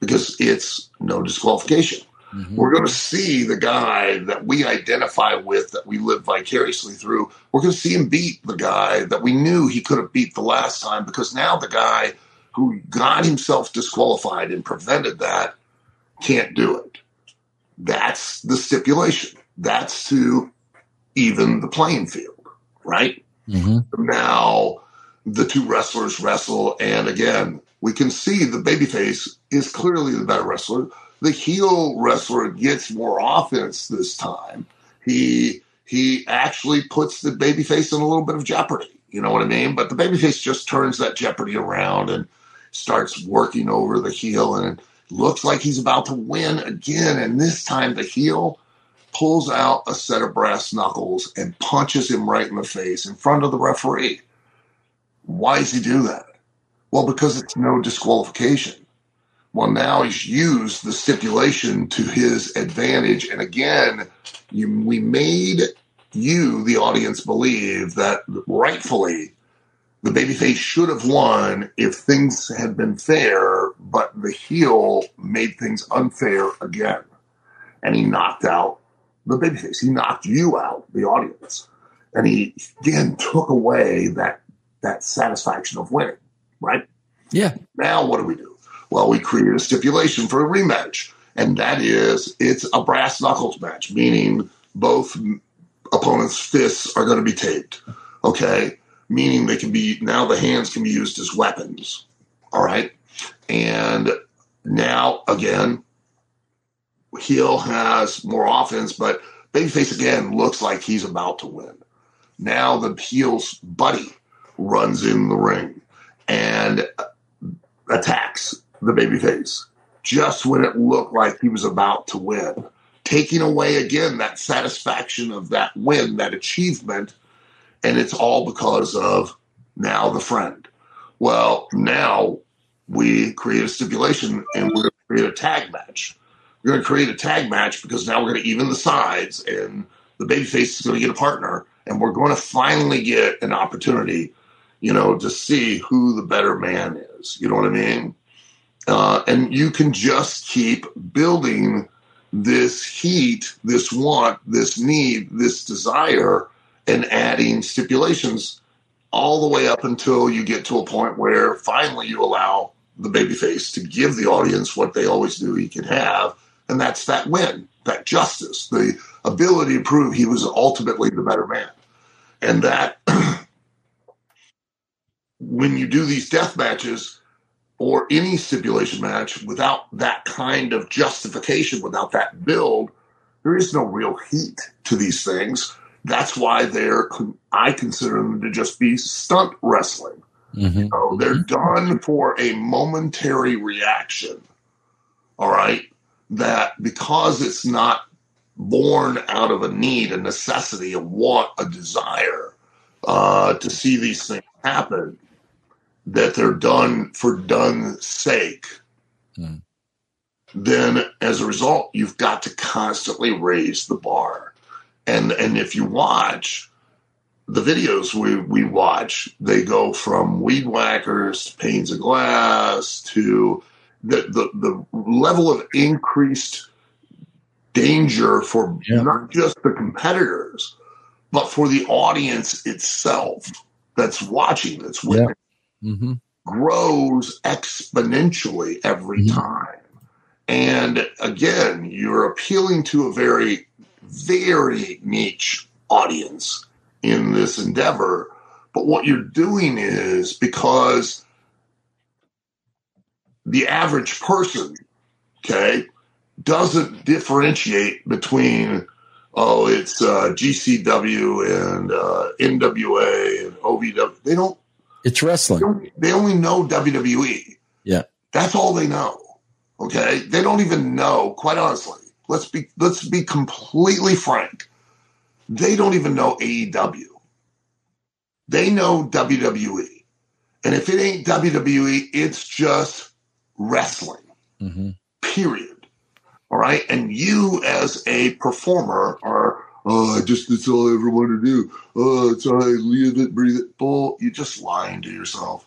because it's no disqualification. Mm-hmm. We're going to see the guy that we identify with, that we live vicariously through. We're going to see him beat the guy that we knew he could have beat the last time because now the guy who got himself disqualified and prevented that can't do it. That's the stipulation. That's to even the playing field, right? Mm-hmm. Now the two wrestlers wrestle, and again, we can see the babyface is clearly the better wrestler. The heel wrestler gets more offense this time. He he actually puts the babyface in a little bit of jeopardy. You know what I mean? But the babyface just turns that jeopardy around and starts working over the heel, and it looks like he's about to win again. And this time, the heel pulls out a set of brass knuckles and punches him right in the face in front of the referee. Why does he do that? Well, because it's no disqualification. Well, now he's used the stipulation to his advantage. And again, you, we made you, the audience, believe that rightfully the babyface should have won if things had been fair, but the heel made things unfair again. And he knocked out the babyface. He knocked you out, the audience, and he again took away that that satisfaction of winning. Right? Yeah. Now what do we do? Well, we create a stipulation for a rematch, and that is it's a brass knuckles match, meaning both opponents' fists are going to be taped. Okay, meaning they can be now the hands can be used as weapons. All right, and now again heel has more offense, but Babyface again looks like he's about to win. Now the heel's buddy runs in the ring and attacks the babyface, just when it looked like he was about to win, taking away again that satisfaction of that win, that achievement. And it's all because of now the friend. Well, now we create a stipulation and we're going to create a tag match. We're going to create a tag match because now we're going to even the sides and the babyface is going to get a partner and we're going to finally get an opportunity, you know, to see who the better man is. You know what I mean? Uh, and you can just keep building this heat, this want, this need, this desire, and adding stipulations all the way up until you get to a point where finally you allow the babyface to give the audience what they always knew he could have, and that's that win, that justice, the ability to prove he was ultimately the better man. And that when you do these death matches or any stipulation match without that kind of justification, without that build, there is no real heat to these things. That's why they're, I consider them to just be stunt wrestling. Mm-hmm. You know, they're done for a momentary reaction. All right. That because it's not born out of a need, a necessity, a want, a desire uh, to see these things happen, that they're done for done sake, mm. then as a result, you've got to constantly raise the bar. And and if you watch the videos we, we watch, they go from weed whackers to panes of glass to the, the, the level of increased danger for yeah. not just the competitors, but for the audience itself that's watching, that's witnessing, yeah. mm-hmm. grows exponentially every mm-hmm. time. And again, you're appealing to a very, very niche audience in this endeavor. But what you're doing is because the average person, okay, doesn't differentiate between oh it's uh, GCW and uh, NWA and OVW. They don't. It's wrestling. They only, they only know WWE. Yeah, that's all they know. Okay, they don't even know. Quite honestly, let's be let's be completely frank. They don't even know AEW. They know WWE, and if it ain't WWE, it's just wrestling. Mm-hmm. Period. All right. And you as a performer are, oh, I just, that's all I ever want to do. Oh, it's all I live it, breathe it. Bull. You're just lying to yourself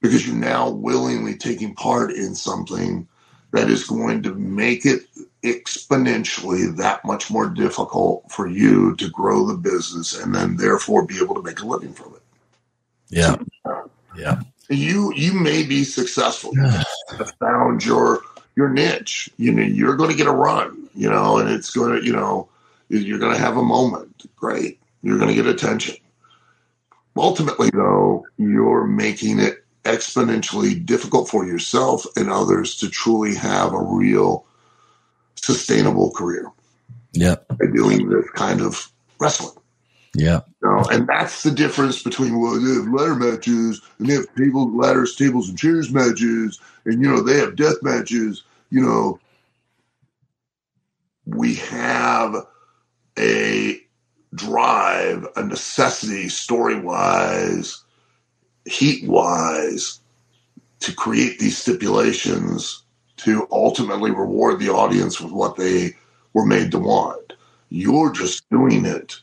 because you're now willingly taking part in something that is going to make it exponentially that much more difficult for you to grow the business and then therefore be able to make a living from it. Yeah. yeah. You you may be successful. You have found your your niche. You know, you're going to get a run, you know, and it's going to, you know, you're going to have a moment. Great. You're going to get attention. Ultimately, though, you're making it exponentially difficult for yourself and others to truly have a real sustainable career. Yeah. By doing this kind of wrestling. Yeah. You know, and that's the difference between well, they have ladder matches and they have table ladders, tables and chairs matches, and you know, they have death matches you know, we have a drive, a necessity, story wise, heat wise, to create these stipulations to ultimately reward the audience with what they were made to want. You're just doing it.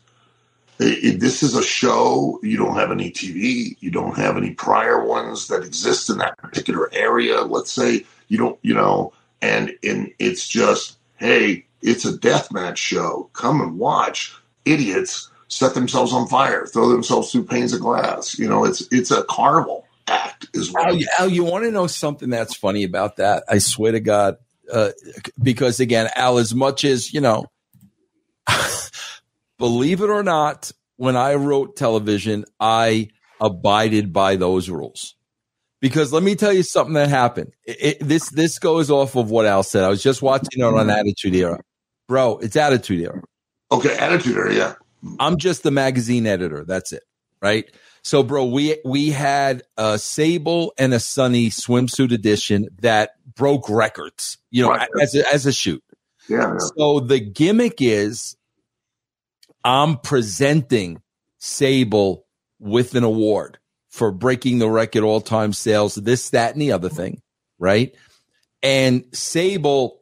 It. This is a show. You don't have any TV. You don't have any prior ones that exist in that particular area. Let's say you don't, you know, and and it's just hey, it's a death match show. Come and watch idiots set themselves on fire, throw themselves through panes of glass. You know, it's it's a carnival act as well. Al, Al you want to know something that's funny about that? I swear to God, uh, because again, Al, as much as you know, believe it or not, when I wrote television, I abided by those rules because let me tell you something that happened. It, it, this this goes off of what Al said. I was just watching it on Attitude Era, bro. It's Attitude Era. Okay, Attitude Era. Yeah, I'm just the magazine editor. That's it, right? So, bro, we we had a Sable and a Sunny swimsuit edition that broke records, you know, Right. as a, as a shoot. Yeah, yeah. So the gimmick is I'm presenting Sable with an award for breaking the record all time sales, this, that, and the other thing, right? And Sable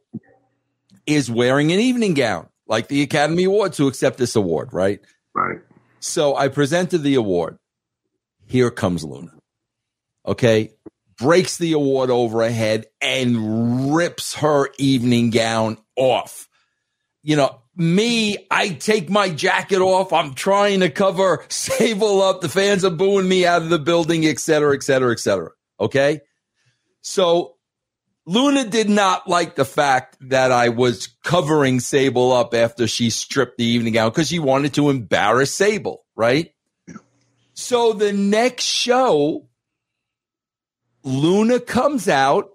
is wearing an evening gown, like the Academy Awards to accept this award, right? right. So I presented the award. Here comes Luna. Okay. Breaks the award over her head and rips her evening gown off. You know, me, I take my jacket off. I'm trying to cover Sable up. The fans are booing me out of the building, et cetera, et cetera, et cetera. Okay. So Luna did not like the fact that I was covering Sable up after she stripped the evening gown because she wanted to embarrass Sable, right? So the next show, Luna comes out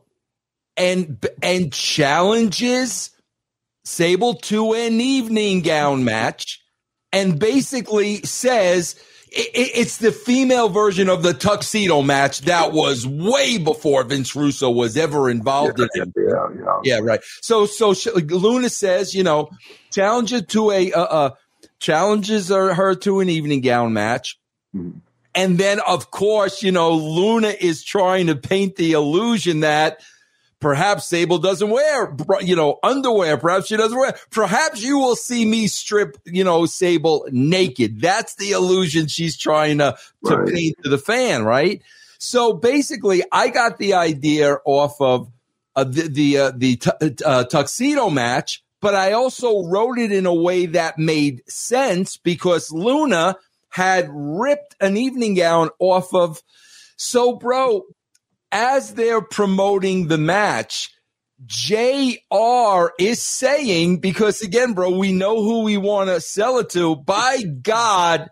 and and challenges Sable to an evening gown match, and basically says i- i- it's the female version of the tuxedo match that was way before Vince Russo was ever involved in it. Yeah, yeah. Yeah, right. So, so sh- Luna says, you know, challenge her to a, uh, uh, challenges her, to an evening gown match. Mhm. And then, of course, you know, Luna is trying to paint the illusion that perhaps Sable doesn't wear, you know, underwear. Perhaps she doesn't wear. Perhaps you will see me strip, you know, Sable naked. That's the illusion she's trying to, to Right. paint to the fan, right? So basically, I got the idea off of uh, the the uh, the tu- uh, tuxedo match, but I also wrote it in a way that made sense because Luna had ripped an evening gown off of. So, bro, as they're promoting the match, JR is saying, because again, bro, we know who we want to sell it to. By God,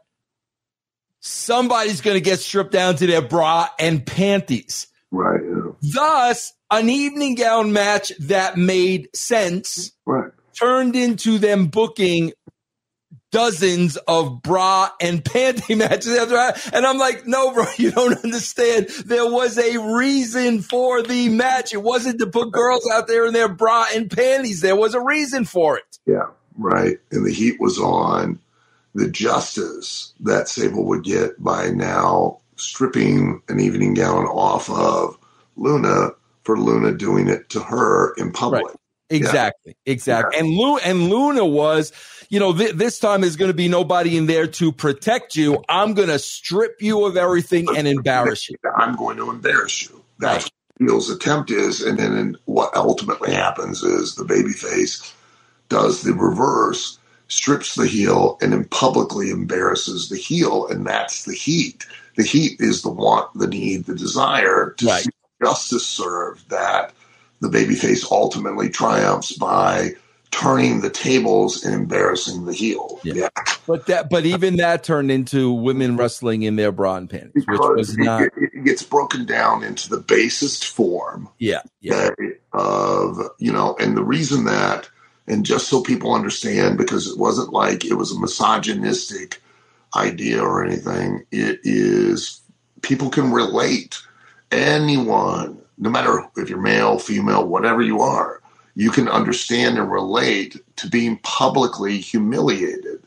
somebody's going to get stripped down to their bra and panties. Right. Yeah. Thus, an evening gown match that made sense Right. turned into them booking dozens of bra and panty matches after. And I'm like, no, bro, you don't understand. There was a reason for the match. It wasn't to put girls out there in their bra and panties. There was a reason for it. Yeah. Right. And the heat was on the justice that Sable would get by now stripping an evening gown off of Luna for Luna doing it to her in public. Exactly. Exactly. And Lu- and Luna was, you know, th- this time there's going to be nobody in there to protect you. I'm going to strip you of everything and embarrass you. I'm going to embarrass you. That's what Heel's attempt is, and then what ultimately happens is the babyface does the reverse, strips the heel, and then publicly embarrasses the heel, and that's the heat. The heat is the want, the need, the desire to Right. see justice served. That the babyface ultimately triumphs by turning the tables and embarrassing the heel. Yeah. yeah. But that, but even that turned into women wrestling in their bra and panties, which was it- not. it, it gets broken down into the basest form Yeah. Yeah. that- of you know and the reason that and just so people understand because it wasn't like it was a misogynistic idea or anything it is people can relate anyone no matter if you're male female whatever you are you can understand and relate to being publicly humiliated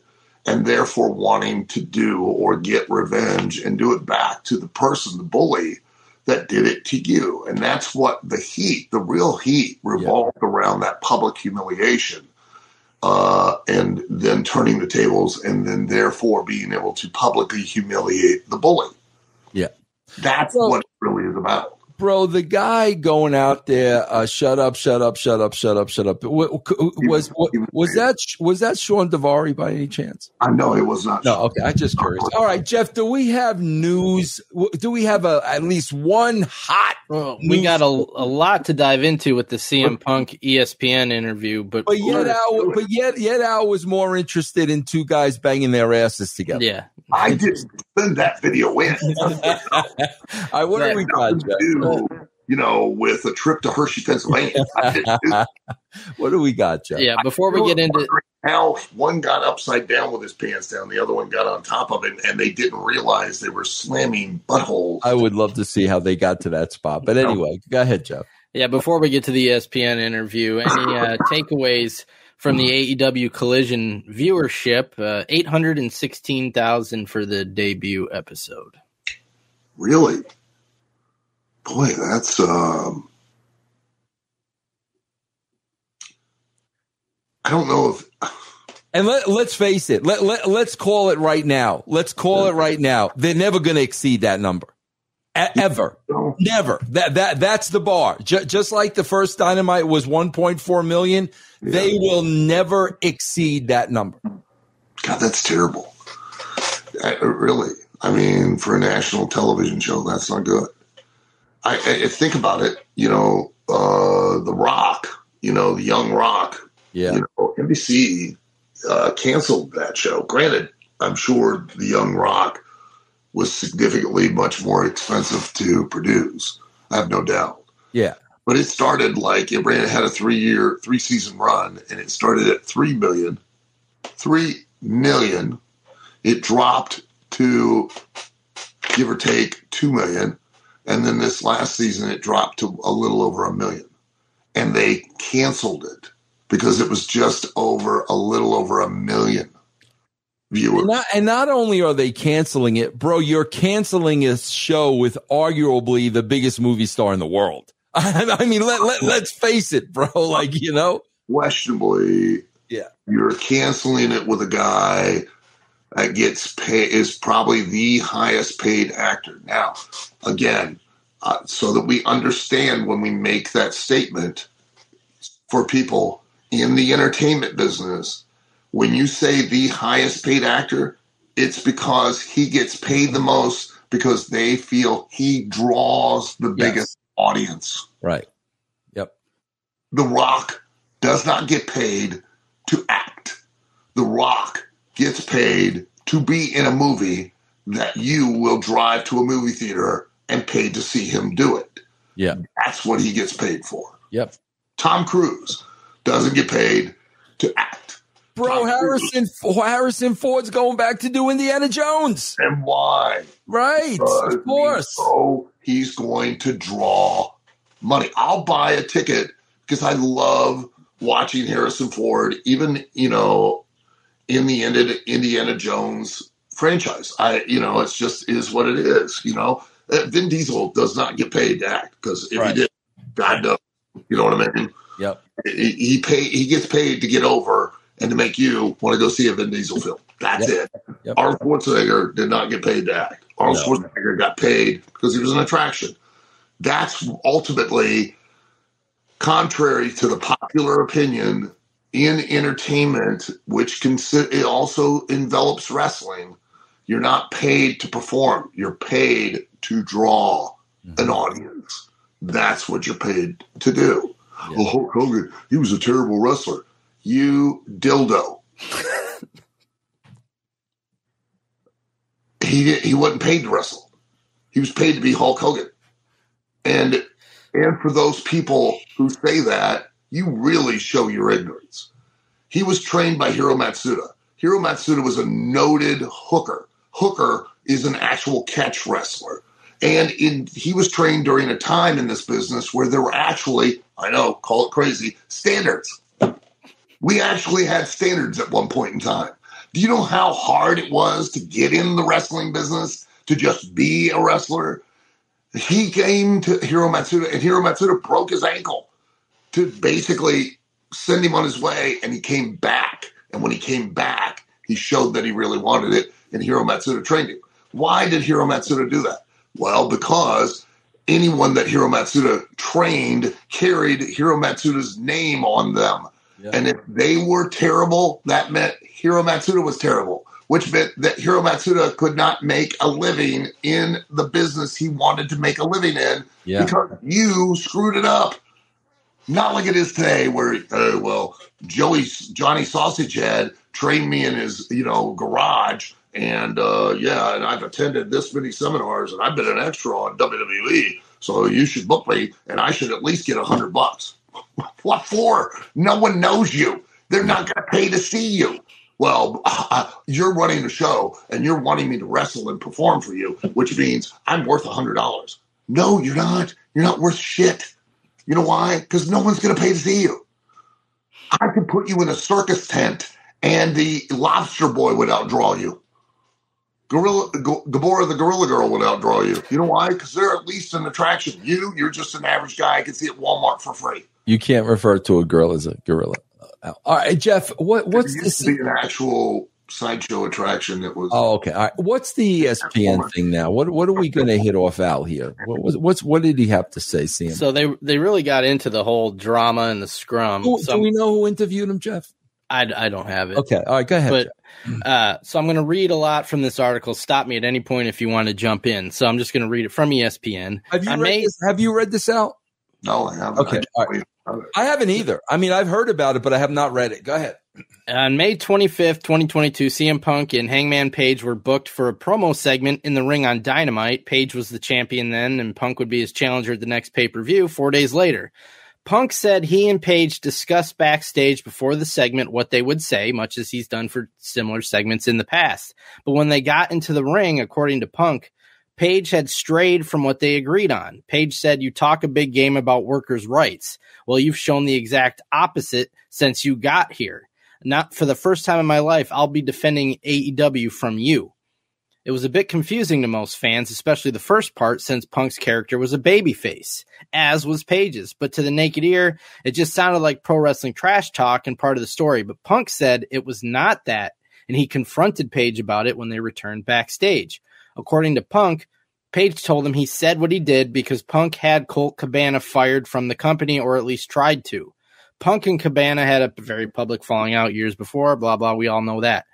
and therefore wanting to do or get revenge and do it back to the person the bully that did it to you. And that's what the heat, the real heat, revolved around that public humiliation. Uh, and then turning the tables, and then therefore being able to publicly humiliate the bully. Yeah. That's Well- what it really is about. Bro, the guy going out there, uh, shut up, shut up, shut up, shut up, shut up. wa- Was was, was that was that Shawn Daivari by any chance? I know it was not. No, okay. I'm just curious. All right, Jeff. Do we have news? Do we have a at least one hot? Well, we got a, a lot to dive into with the CM Punk ESPN interview, but But yet, Let's Al, but yet, yet, Al was more interested in two guys banging their asses together. yeah, I didn't send that video in. All right, what do we got, Nothing to Jeff? Do, you know, with a trip to Hershey, Pennsylvania. I didn't do what do we got, Jeff? yeah. Before we get into how one got upside down with his pants down, the other one got on top of it, and they didn't realize they were slamming buttholes. I would love to see how they got to that spot. But anyway, go ahead, Jeff. Yeah, before we get to the ESPN interview, any uh, takeaways from the AEW Collision viewership? Uh, 816,000 for the debut episode. Really? Boy, that's um I don't know if And let, let's face it. Let, let, let's call it right now. Let's call it right now. They're never going to exceed that number. A- ever. No. Never. That, that, that's the bar. J- just like the first dynamite was 1.4 million. They will never exceed that number. God, that's terrible. I, really, I mean, for a national television show, that's not good. I, I think about it. You know, uh, The Rock. You know, the Young Rock. Yeah. You know, NBC uh, canceled that show. Granted, I'm sure the Young Rock was significantly much more expensive to produce. I have no doubt. Yeah. But it started like it ran it had a three year, three season run, and it started at three million. Three million. It dropped to give or take two million. And then this last season it dropped to a little over a million. And they canceled it because it was just over a little over a million viewers. And not, and not only are they canceling it, bro, you're canceling a show with arguably the biggest movie star in the world. I mean, let, let, let's face it, bro. Like, you know, questionably, Yeah. you're canceling it with a guy that gets paid is probably the highest paid actor. Now, again, uh, so that we understand when we make that statement for people in the entertainment business, when you say the highest paid actor, it's because he gets paid the most because they feel he draws the Yes. biggest audience. right. Yep. The Rock does not get paid to act. The Rock gets paid to be in a movie that you will drive to a movie theater and pay to see him do it. Yeah. That's what he gets paid for. Yep. Tom Cruise doesn't get paid to act. Bro, Tom Harrison, Harrison Ford's going back to do Indiana Jones. And why? Right. Because Of course. know he's going to draw money. I'll buy a ticket because I love watching Harrison Ford, even you know, in the Indi- Indiana Jones franchise. I, you know, it's just is what it is. You know, Uh, Vin Diesel does not get paid to act because if Right. he did, God knows. You know what I mean? Yep. He, he pay he gets paid to get over and to make you want to go see a Vin Diesel film. That's Yep. it. Yep. Arnold Schwarzenegger did not get paid to act. Arnold No. Schwarzenegger got paid because he was an attraction. That's ultimately contrary to the popular opinion in entertainment, which consi- it also envelops wrestling. You're not paid to perform. You're paid to draw an mm-hmm. audience. That's what you're paid to do. Yeah. Well, Hulk Hogan, he was a terrible wrestler. You dildo. he he wasn't paid to wrestle. He was paid to be Hulk Hogan. And and for those people who say that, you really show your ignorance. He was trained by Hiro Matsuda. Hiro Matsuda was a noted hooker. Hooker is an actual catch wrestler. And in, he was trained during a time in this business where there were actually, I know, call it crazy, standards. We actually had standards at one point in time. Do you know how hard it was to get in the wrestling business, to just be a wrestler? He came to Hiro Matsuda, and Hiro Matsuda broke his ankle to basically send him on his way, and he came back. And when he came back, he showed that he really wanted it, and Hiro Matsuda trained him. Why did Hiro Matsuda do that? Well, because anyone that Hiro Matsuda trained carried Hiro Matsuda's name on them. Yeah. And if they were terrible, that meant Hiro Matsuda was terrible, which meant that Hiro Matsuda could not make a living in the business he wanted to make a living in Yeah. because you screwed it up. Not like it is today, where uh, well, Joey Johnny Sausage Head trained me in his you know garage, and uh, yeah, and I've attended this many seminars, and I've been an extra on WWE, so you should book me, and I should at least get a hundred bucks. what for? No one knows you. They're not going to pay to see you. Well, you're running a show, and you're wanting me to wrestle and perform for you, which means I'm worth a hundred dollars. No, you're not. You're not worth shit. You know why? Because no one's going to pay to see you. I could put you in a circus tent and the lobster boy would outdraw you. Gorilla, G- Gabora the Gorilla Girl would outdraw you. You know why? Because they're at least an attraction. You, you're just an average guy I can see at Walmart for free. You can't refer to a girl as a gorilla. All right, Jeff. What what's used this? to be an actual sideshow attraction that was. Oh, okay. All right. What's the ESPN thing now? What what are we going to hit off Al here? What was what's what did he have to say, Sam? So they they really got into the whole drama and the scrum. Who- So do we know who interviewed him, Jeff? I, I don't have it. Okay. All right. Go ahead. But uh, so I'm going to read a lot from this article. Stop me at any point if you want to jump in. So I'm just going to read it from ESPN. have you I read may- this? Have you read this out? no, I haven't. Okay, I all. I haven't either. I mean, I've heard about it, but I have not read it. Go ahead. On May 25th, 2022, CM Punk and Hangman Page were booked for a promo segment in the ring on Dynamite. Page was the champion then, and Punk would be his challenger at the next pay per view four days later. Punk said he and Page discussed backstage before the segment what they would say, much as he's done for similar segments in the past. But when they got into the ring, according to Punk, Page had strayed from what they agreed on. Page said, You talk a big game about workers' rights. Well, you've shown the exact opposite since you got here. Not for the first time in my life, I'll be defending AEW from you. It was a bit confusing to most fans, especially the first part, since Punk's character was a babyface, as was Page's. But to the naked ear, it just sounded like pro wrestling trash talk and part of the story. But Punk said it was not that, and he confronted Page about it when they returned backstage. According to Punk, Page told him he said what he did because Punk had Colt Cabana fired from the company, or at least tried to. Punk and Cabana had a very public falling out years before, blah, blah. We all know that.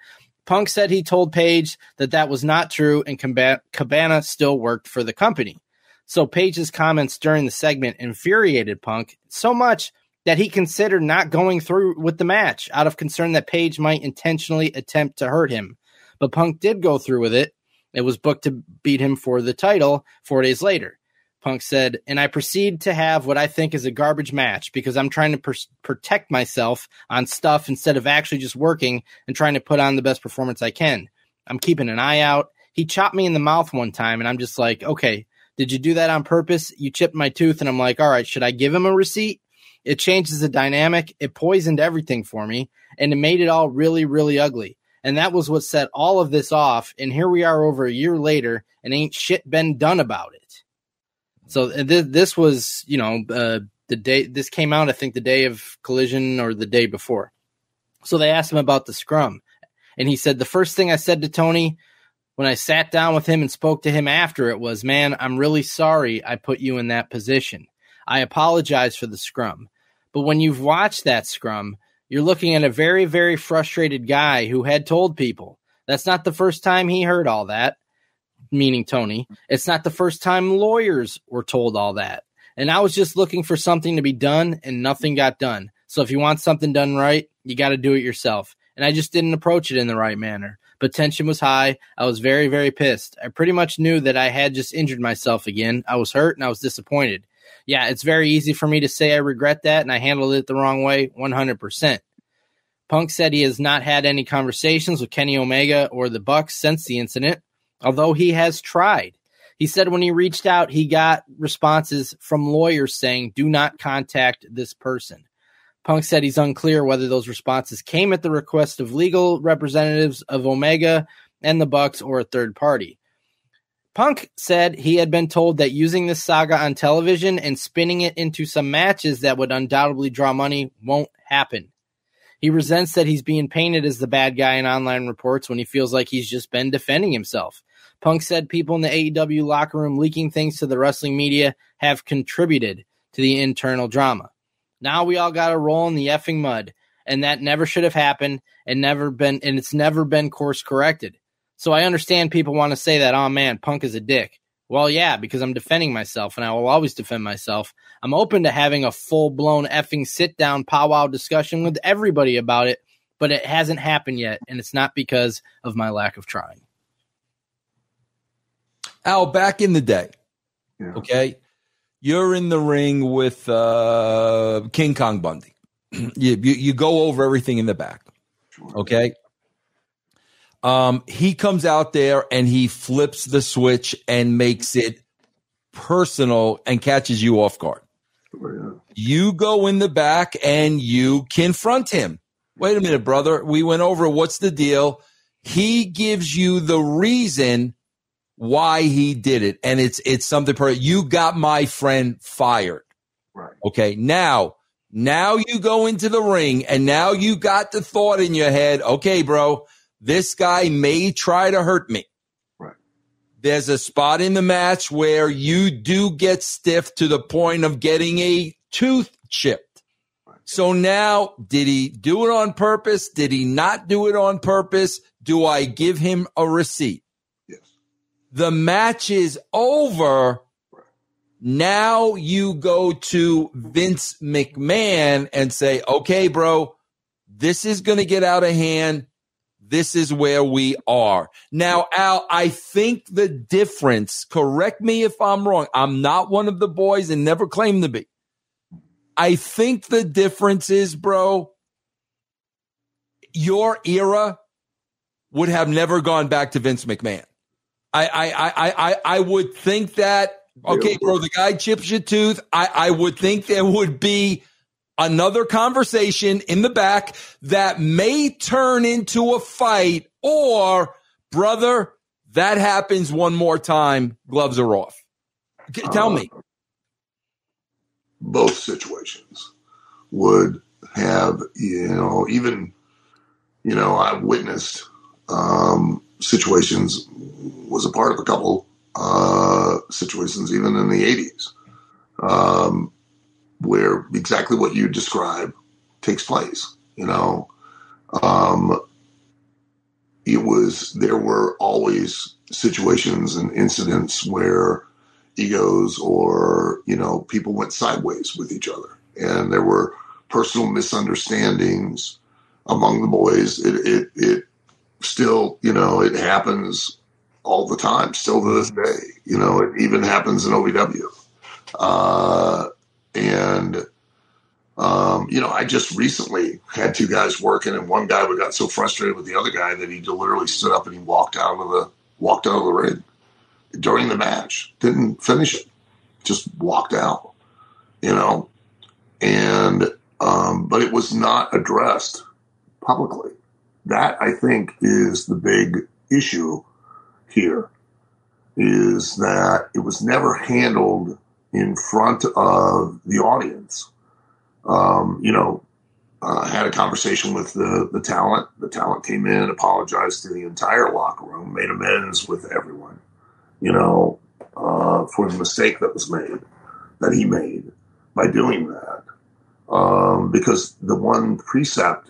Punk said he told Page that that was not true and Caba- Cabana still worked for the company. So Page's comments during the segment infuriated Punk so much that he considered not going through with the match out of concern that Page might intentionally attempt to hurt him. But Punk did go through with it. It was booked to beat him for the title four days later. Punk said, and I proceed to have what I think is a garbage match because I'm trying to pr- protect myself on stuff instead of actually just working and trying to put on the best performance I can. I'm keeping an eye out. He chopped me in the mouth one time, and I'm just like, okay, did you do that on purpose? You chipped my tooth, and I'm like, all right, should I give him a receipt? It changes the dynamic. It poisoned everything for me, and it made it all really, really ugly. And that was what set all of this off. And here we are over a year later, and ain't shit been done about it. So uh, th- this was, you know, uh, the day this came out. I think the day of collision or the day before. So they asked him about the scrum, and he said the first thing I said to Tony when I sat down with him and spoke to him after it was, "Man, I'm really sorry I put you in that position. I apologize for the scrum." But when you've watched that scrum, you're looking at a very, very frustrated guy who had told people. That's not the first time he heard all that meaning Tony. It's not the first time lawyers were told all that. And I was just looking for something to be done and nothing got done. So if you want something done right, you got to do it yourself. And I just didn't approach it in the right manner. But tension was high. I was very, very pissed. I pretty much knew that I had just injured myself again. I was hurt and I was disappointed. Yeah, it's very easy for me to say I regret that and I handled it the wrong way 100%. Punk said he has not had any conversations with Kenny Omega or the Bucks since the incident although he has tried. He said when he reached out, he got responses from lawyers saying, do not contact this person. Punk said he's unclear whether those responses came at the request of legal representatives of Omega and the Bucks or a third party. Punk said he had been told that using this saga on television and spinning it into some matches that would undoubtedly draw money won't happen. He resents that he's being painted as the bad guy in online reports when he feels like he's just been defending himself. Punk said people in the AEW locker room leaking things to the wrestling media have contributed to the internal drama. Now we all got to roll in the effing mud, and that never should have happened and never been and it's never been course corrected. So I understand people want to say that, oh man, Punk is a dick. Well, yeah, because I'm defending myself and I will always defend myself. I'm open to having a full blown effing sit down powwow discussion with everybody about it, but it hasn't happened yet, and it's not because of my lack of trying. Al, back in the day, Yeah. okay, you're in the ring with uh, King Kong Bundy. you, you you go over everything in the back. Sure. Okay. Um, he comes out there and he flips the switch and makes it personal and catches you off guard. Oh, yeah. You go in the back and you confront him. Wait a minute, brother. We went over what's the deal. He gives you the reason why he did it. And it's it's something per you got my friend fired. Right. Okay. Now, now you go into the ring and now you got the thought in your head, okay, bro, this guy may try to hurt me. Right. There's a spot in the match where you do get stiff to the point of getting a tooth chipped. So now, did he do it on purpose? Did he not do it on purpose? Do I give him a receipt? The match is over. Now you go to Vince McMahon and say, okay, bro, this is going to get out of hand. This is where we are. Now, Al, I think the difference, correct me if I'm wrong. I'm not one of the boys and never claimed to be. I think the difference is, bro, your era would have never gone back to Vince McMahon. I I I I I would think that okay, bro, the guy chips your tooth. I, I would think there would be another conversation in the back that may turn into a fight or brother, that happens one more time, gloves are off. Tell me. both situations would have you know even you know I've witnessed um situations was a part of a couple uh situations even in the 80s um where exactly what you describe takes place you know? Um it was there were always situations and incidents where egos or you know people went sideways with each other. And there were personal misunderstandings among the boys. It it, it still you know it happens all the time still to this day you know it even happens in ovw uh, and um, you know i just recently had two guys working and one guy got so frustrated with the other guy that he literally stood up and he walked out of the walked out of the ring during the match. Didn't finish it. Just walked out. You know? And um, but it was not addressed publicly. That I think is the big issue here. Is that it was never handled in front of the audience. Um, you know, uh, had a conversation with the, the talent. The talent came in, apologized to the entire locker room, made amends with everyone you know, uh, for the mistake that was made, that he made by doing that. Um, because the one precept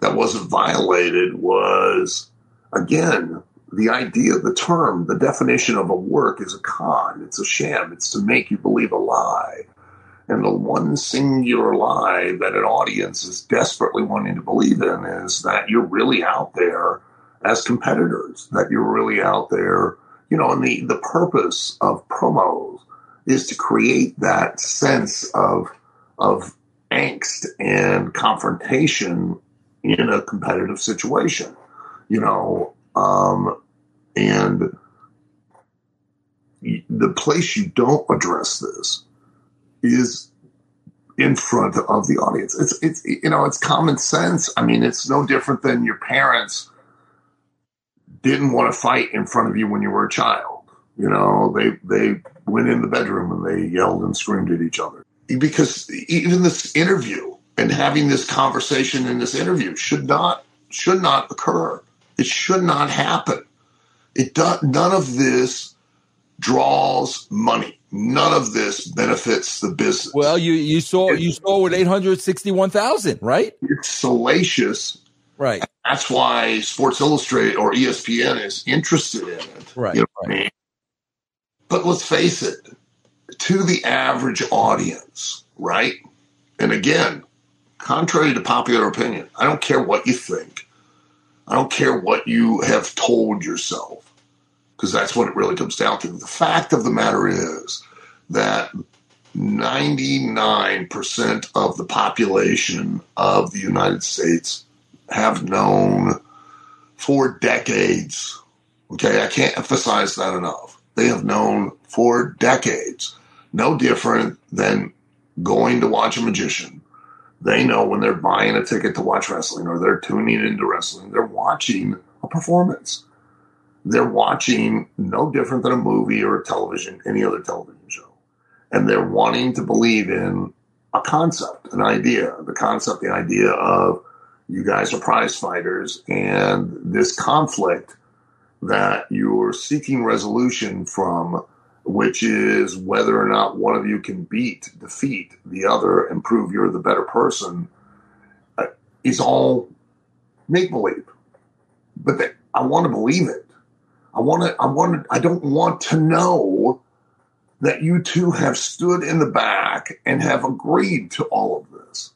that wasn't violated was, again, the idea, the term, the definition of a work is a con. It's a sham. It's to make you believe a lie. And the one singular lie that an audience is desperately wanting to believe in is that you're really out there as competitors, that you're really out there you know, and the, the purpose of promos is to create that sense of of angst and confrontation in a competitive situation, you know, um, and the place you don't address this is in front of the audience. It's it's you know it's common sense. I mean, it's no different than your parents didn't want to fight in front of you when you were a child. You know, they they went in the bedroom and they yelled and screamed at each other. Because even this interview and having this conversation in this interview should not should not occur. It should not happen. It does none of this draws money. None of this benefits the business. Well, you you saw you saw with eight hundred sixty one thousand, right? It's salacious Right. That's why Sports Illustrated or ESPN is interested in it. Right. You know what I mean? But let's face it, to the average audience, right? And again, contrary to popular opinion, I don't care what you think. I don't care what you have told yourself, because that's what it really comes down to. The fact of the matter is that 99% of the population of the United States have known for decades. Okay, I can't emphasize that enough. They have known for decades, no different than going to watch a magician, they know when they're buying a ticket to watch wrestling or they're tuning into wrestling, they're watching a performance. They're watching no different than a movie or a television, any other television show. And they're wanting to believe in a concept, an idea, the concept, the idea of you guys are prize fighters and this conflict that you're seeking resolution from, which is whether or not one of you can beat, defeat the other and prove you're the better person, uh, is all make believe. But I want to believe it. I want to, I want to, I don't want to know that you two have stood in the back and have agreed to all of this.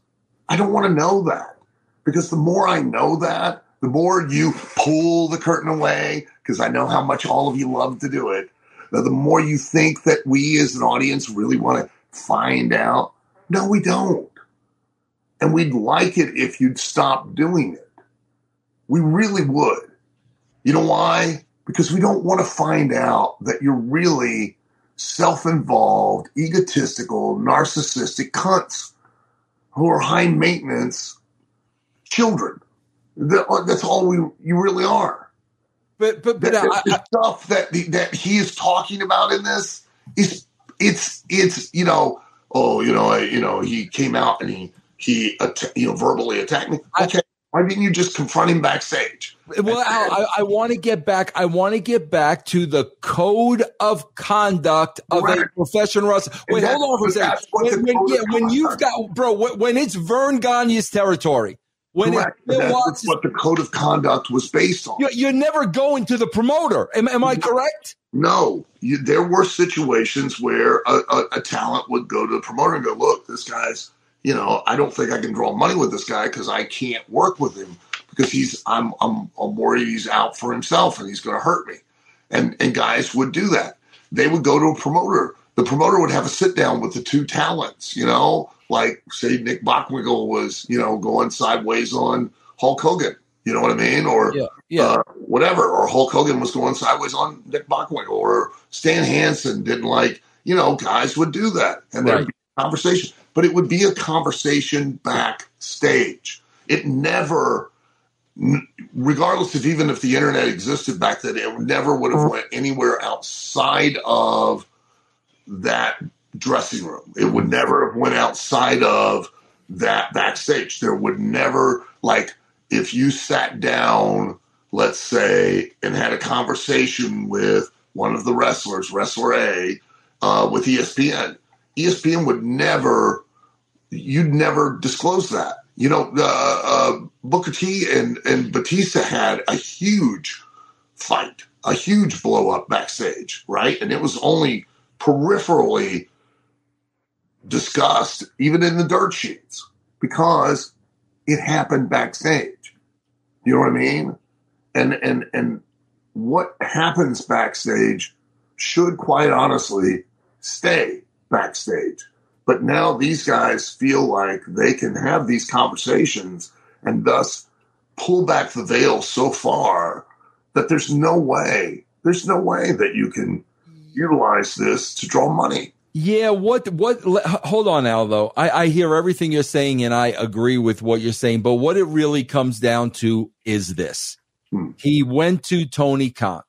I don't want to know that because the more I know that, the more you pull the curtain away, because I know how much all of you love to do it, the more you think that we as an audience really want to find out. No, we don't. And we'd like it if you'd stop doing it. We really would. You know why? Because we don't want to find out that you're really self involved, egotistical, narcissistic cunts who are high maintenance children. That's all we you really are. But but but the, I, the stuff that the, that he is talking about in this is it's it's you know oh you know I, you know he came out and he he you know verbally attacked me. Okay, why didn't you just confront him backstage? Well, I, I want to get back. I want to get back to the code of conduct of right. a professional wrestler. Wait, hold on for a second. When, when, yeah, when you've got, bro, when it's Verne Gagne's territory, when Correct. It, that's what the code of conduct was based on. You're, you're never going to the promoter. Am, am I correct? No, you, there were situations where a, a, a, talent would go to the promoter and go, "Look, this guy's, you know, I don't think I can draw money with this guy because I can't work with him because he's, I'm, I'm, I'm worried he's out for himself and he's going to hurt me." And and guys would do that. They would go to a promoter. The promoter would have a sit down with the two talents, you know, like say Nick Bockwinkel was, you know, going sideways on Hulk Hogan. You know what I mean? Or yeah, yeah. Uh, whatever. Or Hulk Hogan was going sideways on Nick Bockwinkel. Or Stan Hansen didn't like, you know, guys would do that. And there'd be a conversation. But it would be a conversation backstage. It never, regardless of even if the internet existed back then, it never would have mm-hmm. went anywhere outside of that dressing room. It would never have went outside of that backstage. There would never like if you sat down, let's say, and had a conversation with one of the wrestlers, wrestler A, uh, with ESPN. ESPN would never, you'd never disclose that. You know, uh, uh, Booker T and, and Batista had a huge fight, a huge blow up backstage, right? And it was only peripherally discussed even in the dirt sheets because it happened backstage. You know what I mean? And and and what happens backstage should quite honestly stay backstage. But now these guys feel like they can have these conversations and thus pull back the veil so far that there's no way, there's no way that you can utilize this to draw money. Yeah, what what hold on Al though. I, I hear everything you're saying and I agree with what you're saying, but what it really comes down to is this. Hmm. He went to Tony Khan.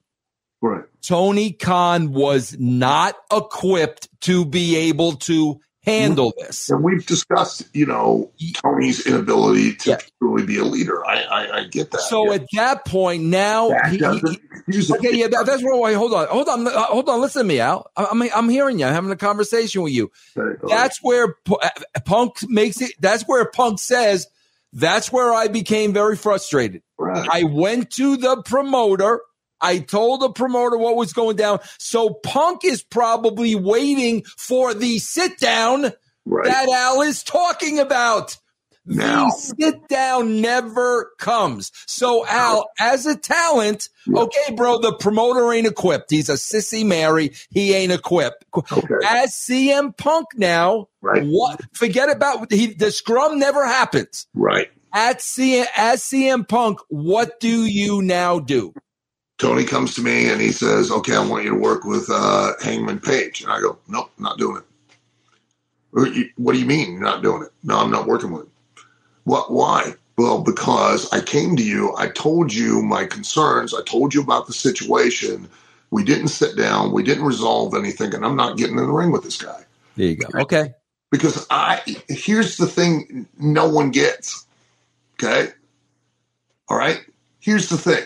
Right. Tony Khan was not equipped to be able to handle this. And we've discussed, you know, Tony's inability to yeah. truly be a leader. I, I, I get that. So yeah. at that point, now that he, he, okay, yeah, that, that's where. Wait, hold on, hold on, uh, hold on. Listen to me, Al. I, I'm I'm hearing you. I'm having a conversation with you. Okay, that's where uh, Punk makes it. That's where Punk says. That's where I became very frustrated. Right. I went to the promoter I told the promoter what was going down. So Punk is probably waiting for the sit down right. that Al is talking about. Now. The sit down never comes. So Al, as a talent, yeah. okay, bro, the promoter ain't equipped. He's a sissy Mary. He ain't equipped. Okay. As CM Punk now, right. what? Forget about he, the scrum never happens. Right. At CM, as CM Punk, what do you now do? Tony comes to me and he says, "Okay, I want you to work with uh, Hangman Page," and I go, "Nope, not doing it." What do you mean you're not doing it? No, I'm not working with him. What? Why? Well, because I came to you, I told you my concerns, I told you about the situation. We didn't sit down, we didn't resolve anything, and I'm not getting in the ring with this guy. There you go. Okay. Because I here's the thing no one gets. Okay. All right. Here's the thing.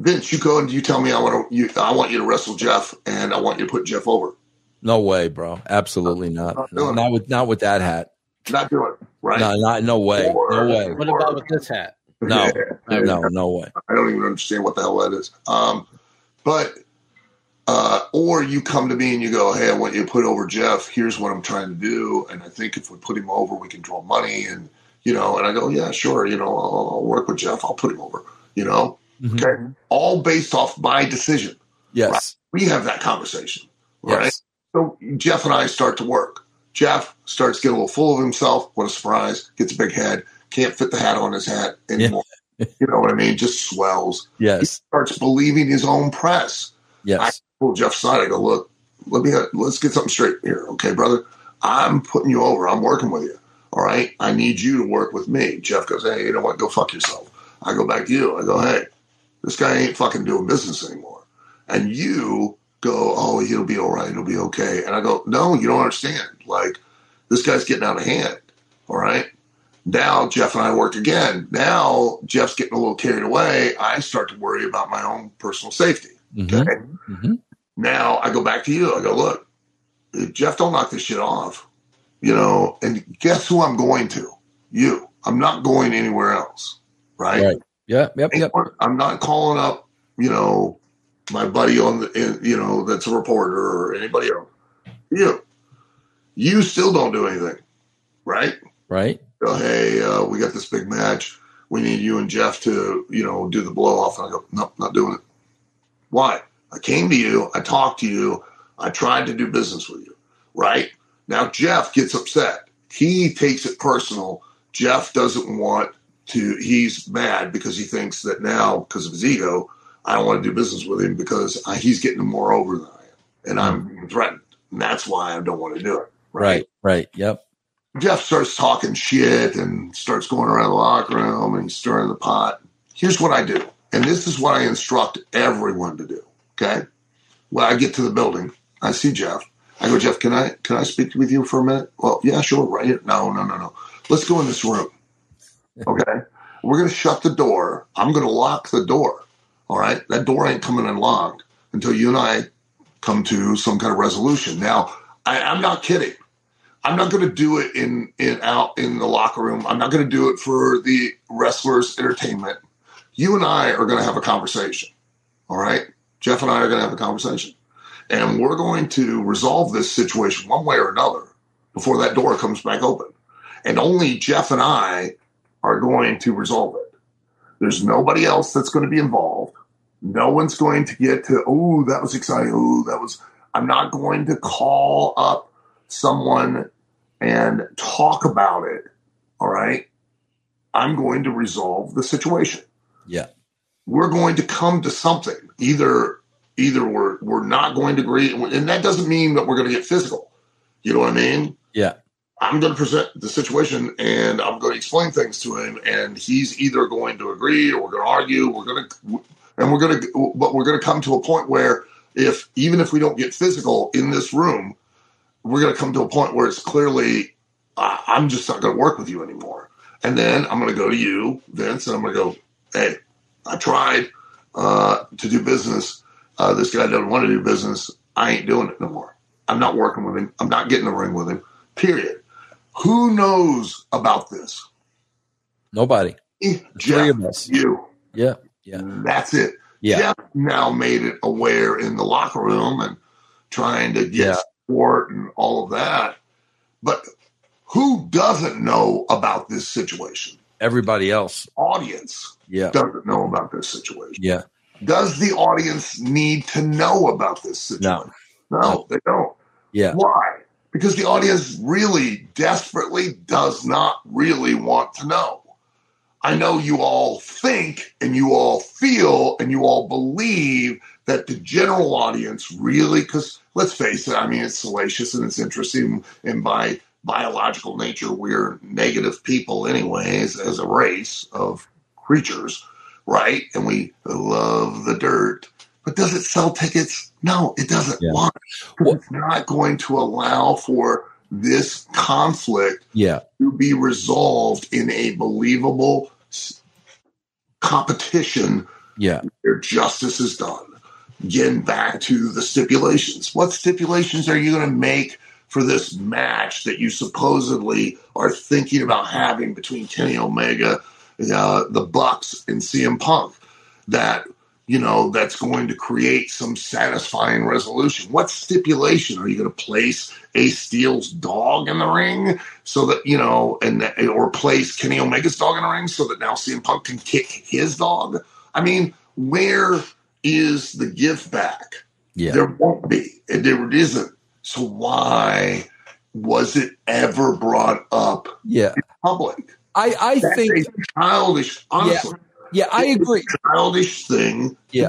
Vince, you go and you tell me I want to you I want you to wrestle Jeff and I want you to put Jeff over. No way, bro. Absolutely not. Not, not, not with not with that hat. Not doing it. Right. No, not no way. Or, no way. What about with this hat? No, no, no way. I don't even understand what the hell that is. Um, but uh, or you come to me and you go, "Hey, I want you to put over Jeff. Here's what I'm trying to do, and I think if we put him over, we can draw money." And you know, and I go, "Yeah, sure. You know, I'll, I'll work with Jeff. I'll put him over." You know, mm-hmm. okay, all based off my decision. Yes, right? we have that conversation, right? Yes. So Jeff and I start to work. Jeff starts getting a little full of himself. What a surprise! Gets a big head. Can't fit the hat on his hat anymore. Yeah. you know what I mean? Just swells. Yes. He starts believing his own press. Yes. I pull Jeff aside. I go, look, let me let's get something straight here, okay, brother. I'm putting you over. I'm working with you. All right. I need you to work with me. Jeff goes, hey, you know what? Go fuck yourself. I go back to you. I go, hey, this guy ain't fucking doing business anymore. And you go, oh, he'll be all right. He'll be okay. And I go, no, you don't understand. Like, this guy's getting out of hand. All right. Now Jeff and I work again. Now Jeff's getting a little carried away. I start to worry about my own personal safety. Mm-hmm. Okay. Mm-hmm. Now I go back to you. I go, look, Jeff don't knock this shit off, you know, and guess who I'm going to? You. I'm not going anywhere else. Right. Right. Yeah. Yep. Yep. I'm not calling up, you know, my buddy on the, you know, that's a reporter or anybody else. You, you still don't do anything, right? Right. So, hey, uh, we got this big match. We need you and Jeff to, you know, do the blow off. And I go, nope, not doing it. Why? I came to you. I talked to you. I tried to do business with you, right? Now Jeff gets upset. He takes it personal. Jeff doesn't want to, he's mad because he thinks that now, because of his ego, I don't want to do business with him because he's getting more over than I am, and I'm mm-hmm. threatened. And that's why I don't want to do it. Right. Right. right. Yep. Jeff starts talking shit and starts going around the locker room and he's stirring the pot. Here's what I do, and this is what I instruct everyone to do. Okay. When I get to the building, I see Jeff. I go, Jeff, can I can I speak with you for a minute? Well, yeah, sure, right here. No, no, no, no. Let's go in this room. Okay. We're gonna shut the door. I'm gonna lock the door. All right. That door ain't coming unlocked until you and I come to some kind of resolution. Now, I, I'm not kidding. I'm not going to do it in in out in the locker room. I'm not going to do it for the wrestlers' entertainment. You and I are going to have a conversation. All right, Jeff and I are going to have a conversation, and we're going to resolve this situation one way or another before that door comes back open. And only Jeff and I are going to resolve it. There's nobody else that's going to be involved. No one's going to get to, oh, that was exciting. Oh, that was, I'm not going to call up someone and talk about it. All right. I'm going to resolve the situation. Yeah. We're going to come to something. Either, either we're, we're not going to agree. And that doesn't mean that we're going to get physical. You know what I mean? Yeah. I'm going to present the situation and I'm going to explain things to him, and he's either going to agree or we're going to argue. We're going to, and we're going to, but we're going to come to a point where if even if we don't get physical in this room, we're going to come to a point where it's clearly I'm just not going to work with you anymore. And then I'm going to go to you, Vince, and I'm going to go, hey, I tried uh, to do business. Uh, this guy doesn't want to do business. I ain't doing it no more. I'm not working with him. I'm not getting the ring with him. Period. Who knows about this? Nobody. Jeff, you. Yeah. Yeah. That's it. Yeah. Jeff now made it aware in the locker room and trying to get yeah. support and all of that. But who doesn't know about this situation? Everybody else. Audience yeah. doesn't know about this situation. Yeah. Does the audience need to know about this situation? No. No, no. they don't. Yeah. Why? Because the audience really desperately does not really want to know. I know you all think and you all feel and you all believe that the general audience really, because let's face it, I mean, it's salacious and it's interesting. And by biological nature, we're negative people, anyways, as a race of creatures, right? And we love the dirt. But does it sell tickets? No, it doesn't. Yeah. 'Cause It's not going to allow for this conflict Yeah. to be resolved in a believable competition Yeah. where justice is done. Getting back to the stipulations. What stipulations are you going to make for this match that you supposedly are thinking about having between Kenny Omega, uh, the Bucks, and CM Punk? That you know that's going to create some satisfying resolution. What stipulation are you going to place Ace Steel's dog in the ring so that you know, and or place Kenny Omega's dog in the ring so that now CM Punk can kick his dog? I mean, where is the give back? Yeah. There won't be. And there isn't. So why was it ever brought up Yeah. public? I, I That's think, childish, honestly, yeah, I it's a agree. childish thing. Yeah.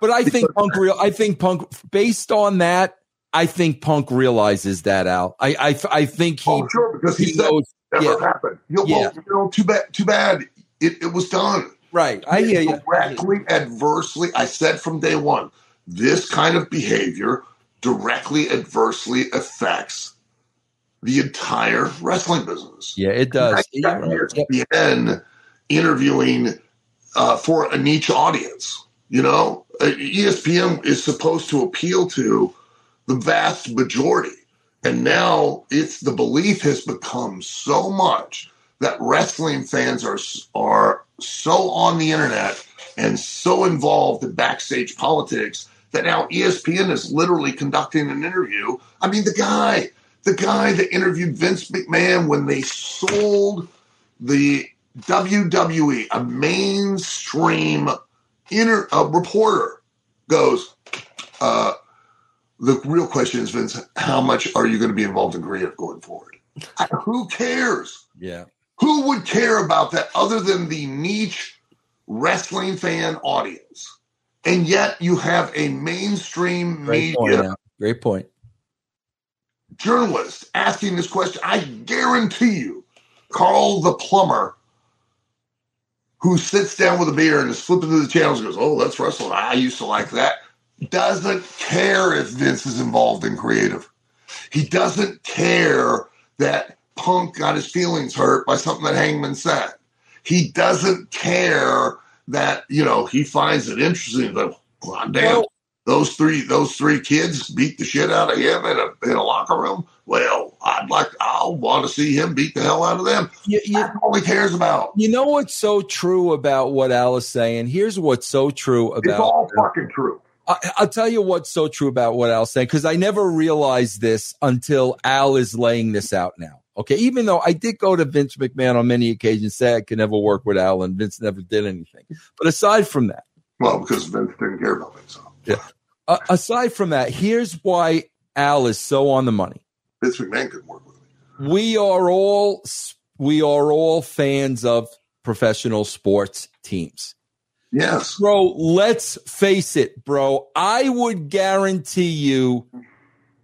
But I think Punk real. I think Punk, based on that, I think Punk realizes that. Al, I, I, I think he, Oh, sure, because he, he knows. never yeah. happened. You know, Yeah. well, you know, too bad. Too bad. It, it was done. Right. I hear you. directly adversely. I said from day one, this kind of behavior directly adversely affects the entire wrestling business. Yeah, it does. I Yeah, got right. Yep. Interviewing uh, for a niche audience. You know, Uh, ESPN is supposed to appeal to the vast majority, and now it's the belief has become so much that wrestling fans are are so on the internet and so involved in backstage politics that now ESPN is literally conducting an interview. I mean, the guy, the guy that interviewed Vince McMahon when they sold the WWE, a mainstream inter, a reporter goes, uh, the real question is, Vince, how much are you going to be involved in creative going forward? Who cares? Yeah. Who would care about that other than the niche wrestling fan audience? And yet you have a mainstream Great point. media Al. Great point. journalist asking this question. I guarantee you, Carl the plumber, who sits down with a beer and is flipping through the channels goes, Oh, that's wrestling. I used to like that. Doesn't care if Vince is involved in creative. He doesn't care that Punk got his feelings hurt by something that Hangman said. He doesn't care that, you know, he finds it interesting. But, God damn, Well- those three those three kids beat the shit out of him in a in a locker room. Well, I'd like I'll want to see him beat the hell out of them. You, you, That's all he cares about. you know what's so true about what Al is saying? Here's what's so true about It's all fucking true. I, I'll tell you what's so true about what Al's saying because I never realized this until Al is laying this out now. Okay, even though I did go to Vince McMahon on many occasions, say I could never work with Al, and Vince never did anything. But aside from that, Well, because Vince didn't care about it. So uh, aside from that, here's why Al is so on the money. Vince McMahon couldn't work with me. We are all we are all fans of professional sports teams. Yes. Bro, let's face it, bro. I would guarantee you.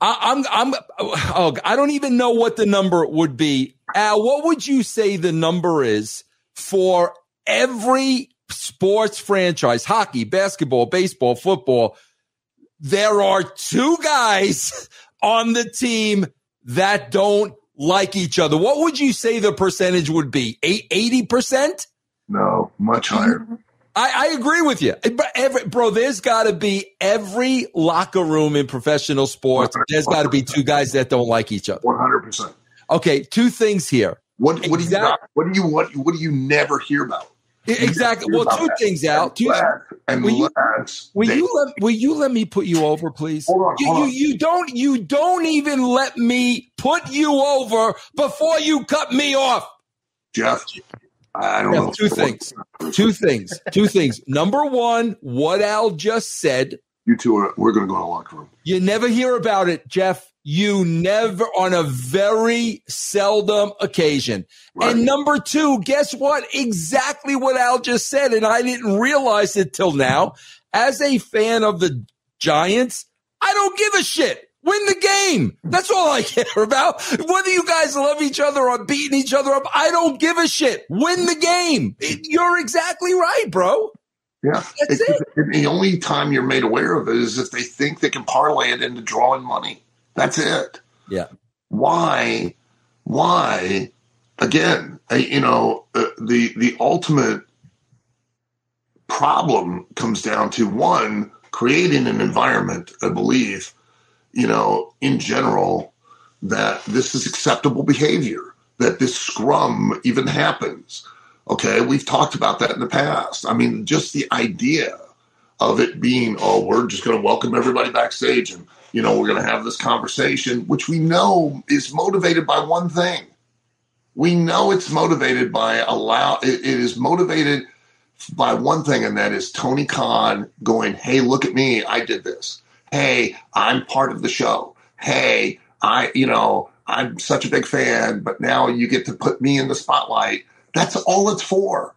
I, I'm, I'm, oh, I don't even know what the number would be. Al, what would you say the number is for every sports franchise, hockey, basketball, baseball, football? There are two guys on the team that don't like each other. What would you say the percentage would be? 80%? No, much higher. I, I agree with you, But every, bro. There's got to be every locker room in professional sports. There's got to be two guys that don't like each other. One hundred percent. Okay, two things here. What what do you not, what do you what what do you never hear about? Exactly. Well, two things out. Two, and Will you- will they- you let Will you let me put you over, please? Hold on, you, hold you on. you don't you don't even let me put you over before you cut me off. Jeff? I don't Yeah, know. two things. Two things. Two things. Number one, what Al just said You two are. We're going to go in the locker room. You never hear about it, Jeff. You never, on a very seldom occasion. Right. And number two, guess what? Exactly what Al just said. And I didn't realize it till now. As a fan of the Giants, I don't give a shit. Win the game. That's all I care about. Whether you guys love each other or beating each other up, I don't give a shit. Win the game. You're exactly right, bro. Yeah, That's it- The only time you're made aware of it is if they think they can parlay it into drawing money. That's it. Yeah. Why? Why? Again, uh, you know, uh, the the ultimate problem comes down to one creating an environment. I believe, you know, in general, that this is acceptable behavior. That this scrum even happens. Okay, we've talked about that in the past. I mean, just the idea of it being, oh, we're just going to welcome everybody backstage and, you know, we're going to have this conversation, which we know is motivated by one thing. We know it's motivated by allow, it, it is motivated by one thing, and that is Tony Khan going, hey, look at me, I did this. Hey, I'm part of the show. Hey, I, you know, I'm such a big fan, but now you get to put me in the spotlight. That's all it's for.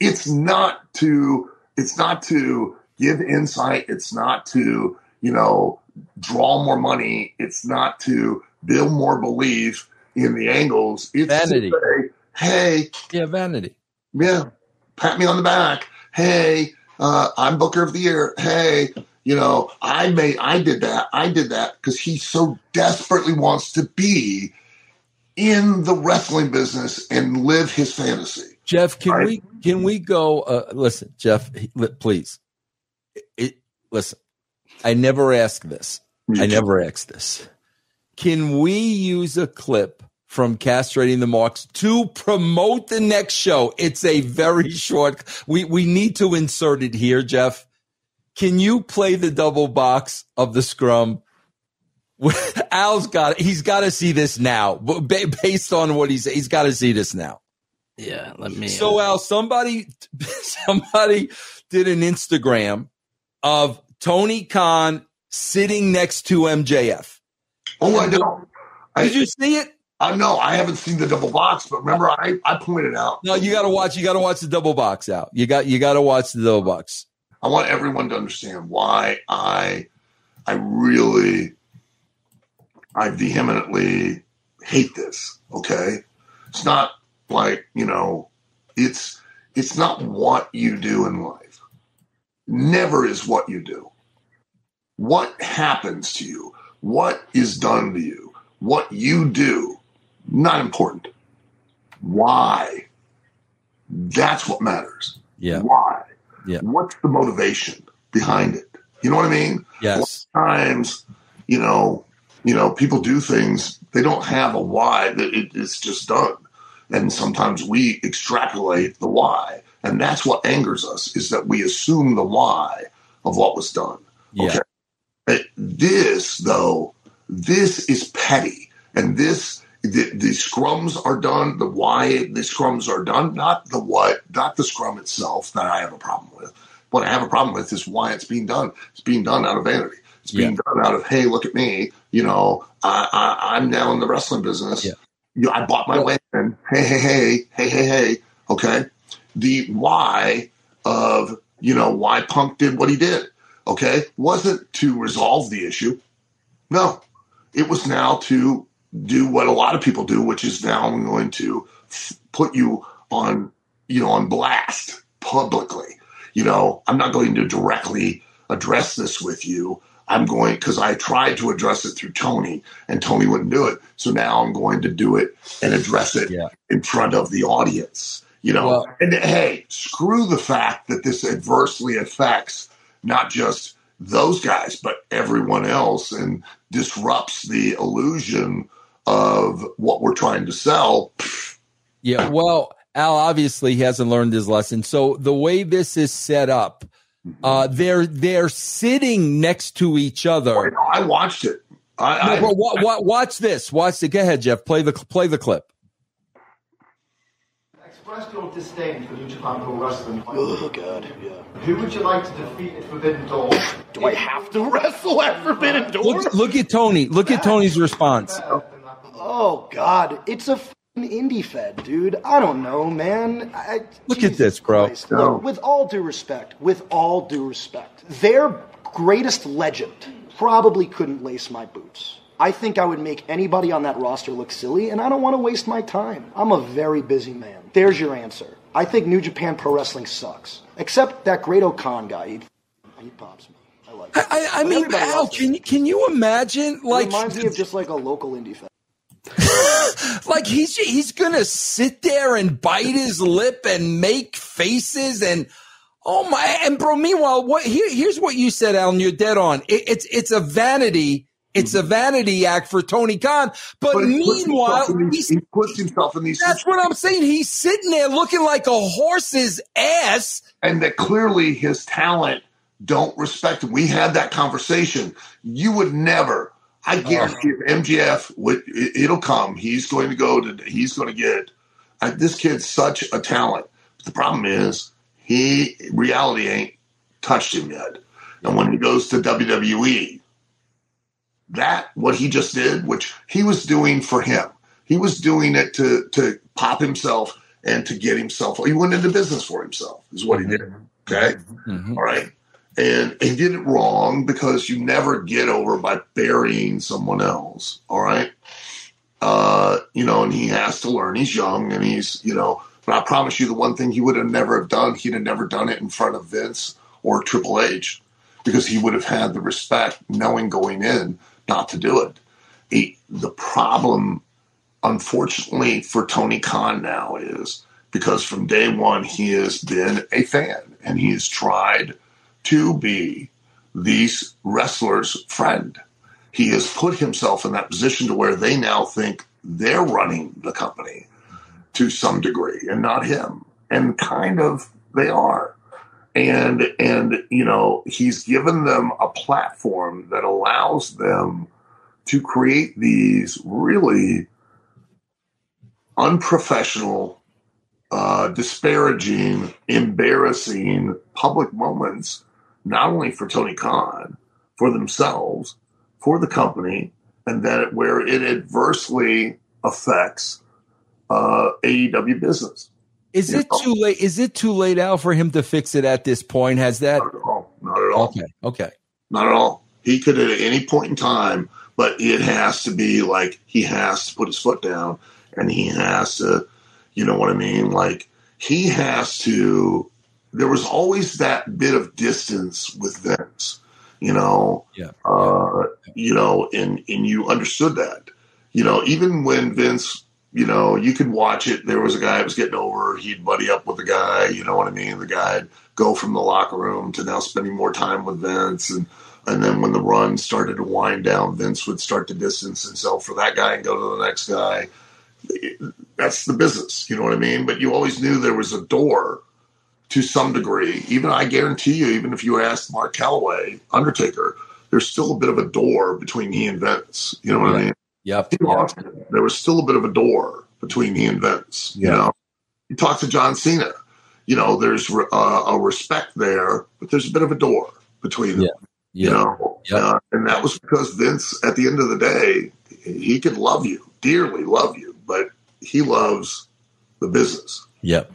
It's not to it's not to give insight, it's not to, you know, draw more money, it's not to build more belief in the angles. It's Vanity. to say, hey, Yeah, vanity. yeah, pat me on the back. Hey, uh, I'm Booker of the Year. Hey, you know, I made, I did that. I did that because he so desperately wants to be in the wrestling business and live his fantasy. Jeff, can Right. we can we go? Uh, listen, Jeff, please. It, listen, I never ask this. I never asked this. Can we use a clip from castrating the marks to promote the next show? It's a very short. We we need to insert it here, Jeff. Can you play the double box of the scrum? Al's got. He's got to see this now. Based on what he's, he's got to see this now. Yeah, let me. So uh, Al, somebody somebody did an Instagram of Tony Khan sitting next to MJF. Oh, I don't. I, Did you see it? I know I haven't seen the double box, but remember I, I pointed out. No, you got to watch. You got to watch the double box out. You got you got to watch the double box. I want everyone to understand why I I really I vehemently hate this. Okay, it's not like you know, it's it's not what you do in life. Never is what you do. What happens to you? What is done to you? What you do? Not important. Why? That's what matters. Yeah. Why? Yeah. What's the motivation behind it? You know what I mean? Yes. Times, you know, you know, people do things they don't have a why. That it, it's just done, and sometimes we extrapolate the why, and that's what angers us is that we assume the why of what was done. Yeah. Uh, This, though, this is petty, and this the, the scrums are done. The why the scrums are done, not the what, not the scrum itself that I have a problem with. What I have a problem with is why it's being done. It's being done out of vanity. It's being done out of hey, look at me. You know, I, I, I'm now in the wrestling business. Yeah. You know, I bought my way in. Hey, hey, hey, hey, hey, hey. Okay. The why of you know why Punk did what he did. Okay, wasn't to resolve the issue. No, it was now to do what a lot of people do, which is now I'm going to f- put you on, you know, on blast publicly. You know, I'm not going to directly address this with you. I'm going because I tried to address it through Tony, and Tony wouldn't do it. So now I'm going to do it and address it Yeah. in front of the audience. You know, Well- and hey, screw the fact that this adversely affects not just those guys, but everyone else and disrupts the illusion of what we're trying to sell. Yeah. Well, Al obviously hasn't learned his lesson. So the way this is set up, uh, they're they're sitting next to each other. I watched it. I, No, I, but wa- wa- watch this. Watch it. Go ahead, Jeff. Play the play the clip. expressed your disdain for New Japan Pro Wrestling. Oh god, yeah. Who would you like to defeat at Forbidden Door? Do I have to wrestle at Forbidden Door? Look, look at Tony. Look at Tony's response. Oh god, it's a f***ing indie fed, dude. I don't know, man. I, Look at this, bro. Christ. Look, with all due respect, with all due respect, their greatest legend probably couldn't lace my boots. I think I would make anybody on that roster look silly, and I don't want to waste my time. I'm a very busy man. There's your answer. I think New Japan Pro Wrestling sucks. Except that great Okada guy. He, he pops me. I like I, him. I, I But mean, everybody Al, can you can you imagine It like reminds me of just like a local indie fan. like he's he's gonna sit there and bite his lip and make faces and oh my and bro meanwhile what here, here's what you said alan you're dead on it, it's it's a vanity it's a vanity act for tony khan but, But meanwhile these- he's, he puts himself in these that's what i'm saying he's sitting there looking like a horse's ass and that clearly his talent don't respect him. We had that conversation. You would never. I guarantee if MJF would, it'll come. He's going to go to. He's going to get. Uh, this kid's such a talent. The problem is he reality ain't touched him yet. And when he goes to WWE, that what he just did, which he was doing for him, he was doing it to to pop himself and to get himself. He went into business for himself. Is what he did. Okay, all right. And he did it wrong because you never get over by burying someone else. All right. Uh, you know, and he has to learn. He's young and he's, you know, but I promise you the one thing he would have never have done, he'd have never done it in front of Vince or Triple H because he would have had the respect knowing going in not to do it. He, the problem, unfortunately, for Tony Khan now is because from day one he has been a fan and he has tried to be these wrestlers' friend. He has put himself in that position to where they now think they're running the company to some degree and not him. And kind of they are. And and you know, he's given them a platform that allows them to create these really unprofessional, uh, disparaging, embarrassing public moments, not only for Tony Khan, for themselves, for the company, and that where it adversely affects uh, AEW business. is it too late is it too late al for him to fix it at this point has that Not at all. Not at all. okay okay Not at all. He could at any point in time, but it has to be like he has to put his foot down and he has to, you know what I mean? Like he has to. There was always that bit of distance with Vince, you know. Yeah. Uh, you know, and and you understood that, you know, even when Vince. You know, you could watch it. There was a guy that was getting over. He'd buddy up with the guy. You know what I mean? The guy'd go from the locker room to now spending more time with Vince, and and then when the run started to wind down, Vince would start to distance himself for that guy and go to the next guy. That's the business, you know what I mean? But you always knew there was a door to some degree. Even I guarantee you, even if you asked Mark Calaway, Undertaker, there's still a bit of a door between he and Vince. You know what I mean? yep there was still a bit of a door between he and Vince. You know, you talk to John Cena. You know, there's uh, a respect there, but there's a bit of a door between them. yeah You know, Yeah. uh, and that was because Vince, at the end of the day, he could love you dearly, love you, but he loves the business. yep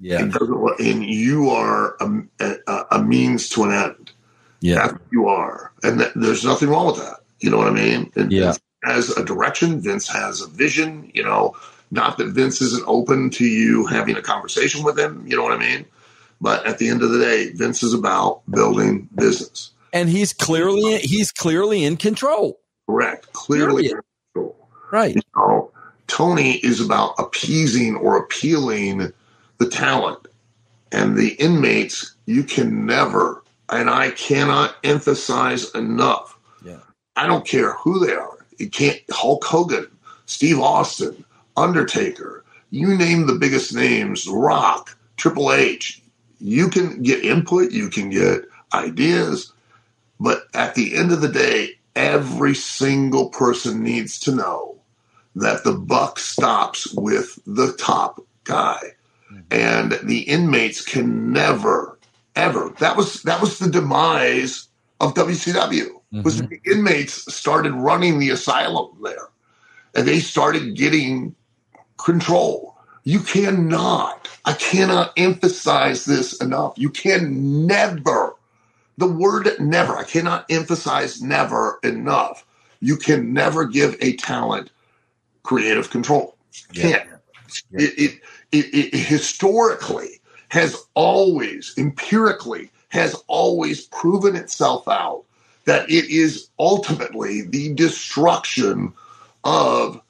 yeah And, doesn't, and you are a, a, a means to an end. yeah That's what you are, and that, there's nothing wrong with that. You know what I mean? And Yeah. Vince has a direction. Vince has a vision. You know, not that Vince isn't open to you having a conversation with him. You know what I mean? But at the end of the day, Vince is about building business. and he's clearly he's clearly in control Correct. Clearly, Period. right you know, Tony is about appeasing or appealing the talent and the inmates. You can never, and I cannot emphasize enough. Yeah. I don't care who they are. It can't Hulk Hogan, Steve Austin, Undertaker. You name the biggest names, Rock, Triple H. You can get input. You can get ideas. But at the end of the day, every single person needs to know that the buck stops with the top guy. Mm-hmm. and the inmates can never, ever. That was that was the demise of WCW. Was mm-hmm. the inmates started running the asylum there, and they started getting control. You cannot, I cannot emphasize this enough. You can never, the word never, I cannot emphasize never enough. You can never give a talent creative control. You can't. It, it, it, it historically has always, empirically, has always proven itself out that it is ultimately the destruction of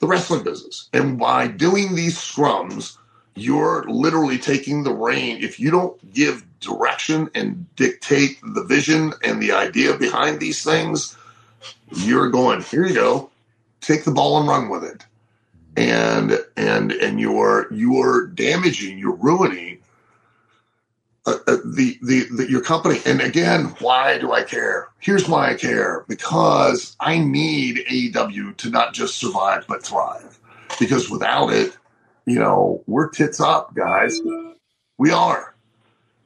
the wrestling business. And by doing these scrums, you're literally taking the reign. If you don't give direction and dictate the vision and the idea behind these things, you're going, here you go, take the ball and run with it. And and and you're you're damaging, you're ruining uh, uh, the, the the your company. And again, why do I care? Here's why I care: because I need AEW to not just survive but thrive. Because without it, you know, we're tits up, guys. We are,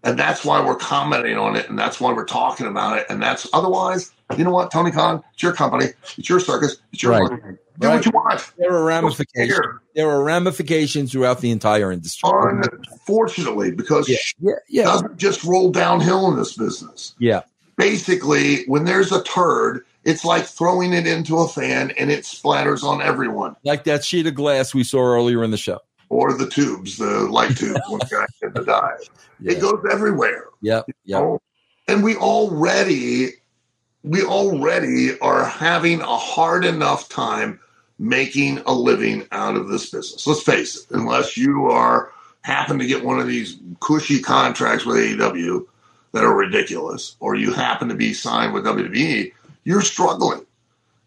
and that's why we're commenting on it, and that's why we're talking about it, and that's otherwise. You know what, Tony Khan? It's your company. It's your circus. It's your Right. money. Do what you want. There are ramifications. There are ramifications throughout the entire industry. Unfortunately, because Yeah, shit yeah, yeah, doesn't just roll downhill in this business. yeah. basically when there's a turd it's like throwing it into a fan and it splatters on everyone Like that sheet of glass we saw earlier in the show. or the tubes the light tubes when the guy in the dive Yeah, it goes everywhere yeah, yeah. And we already we already are having a hard enough time making a living out of this business. Let's face it unless you are happen to get one of these cushy contracts with AEW that are ridiculous or you happen to be signed with WWE you're struggling.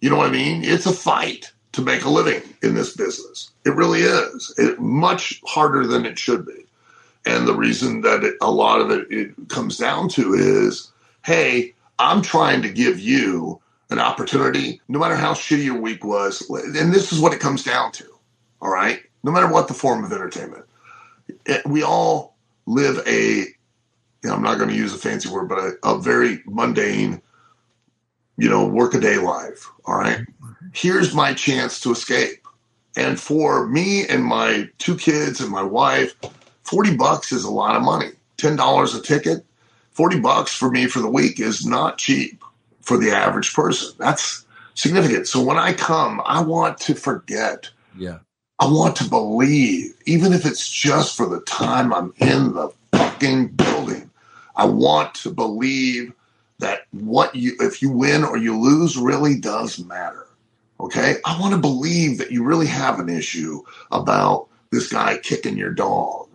You know what I mean? It's a fight to make a living in this business. It really is. It much harder than it should be. And the reason that it, a lot of it, it comes down to is, hey, I'm trying to give you an opportunity, no matter how shitty your week was. And this is what it comes down to. All right. No matter what the form of entertainment, it, we all live a, you know, I'm not going to use a fancy word, but a, a very mundane, you know, workaday life. All right. Here's my chance to escape. And for me and my two kids and my wife, 40 bucks is a lot of money. $10 a ticket, 40 bucks for me for the week is not cheap for the average person. That's significant. So when I come, I want to forget. Yeah. I want to believe, even if it's just for the time I'm in the fucking building. I want to believe that what you, if you win or you lose, really does matter. Okay. I want to believe that you really have an issue about this guy kicking your dog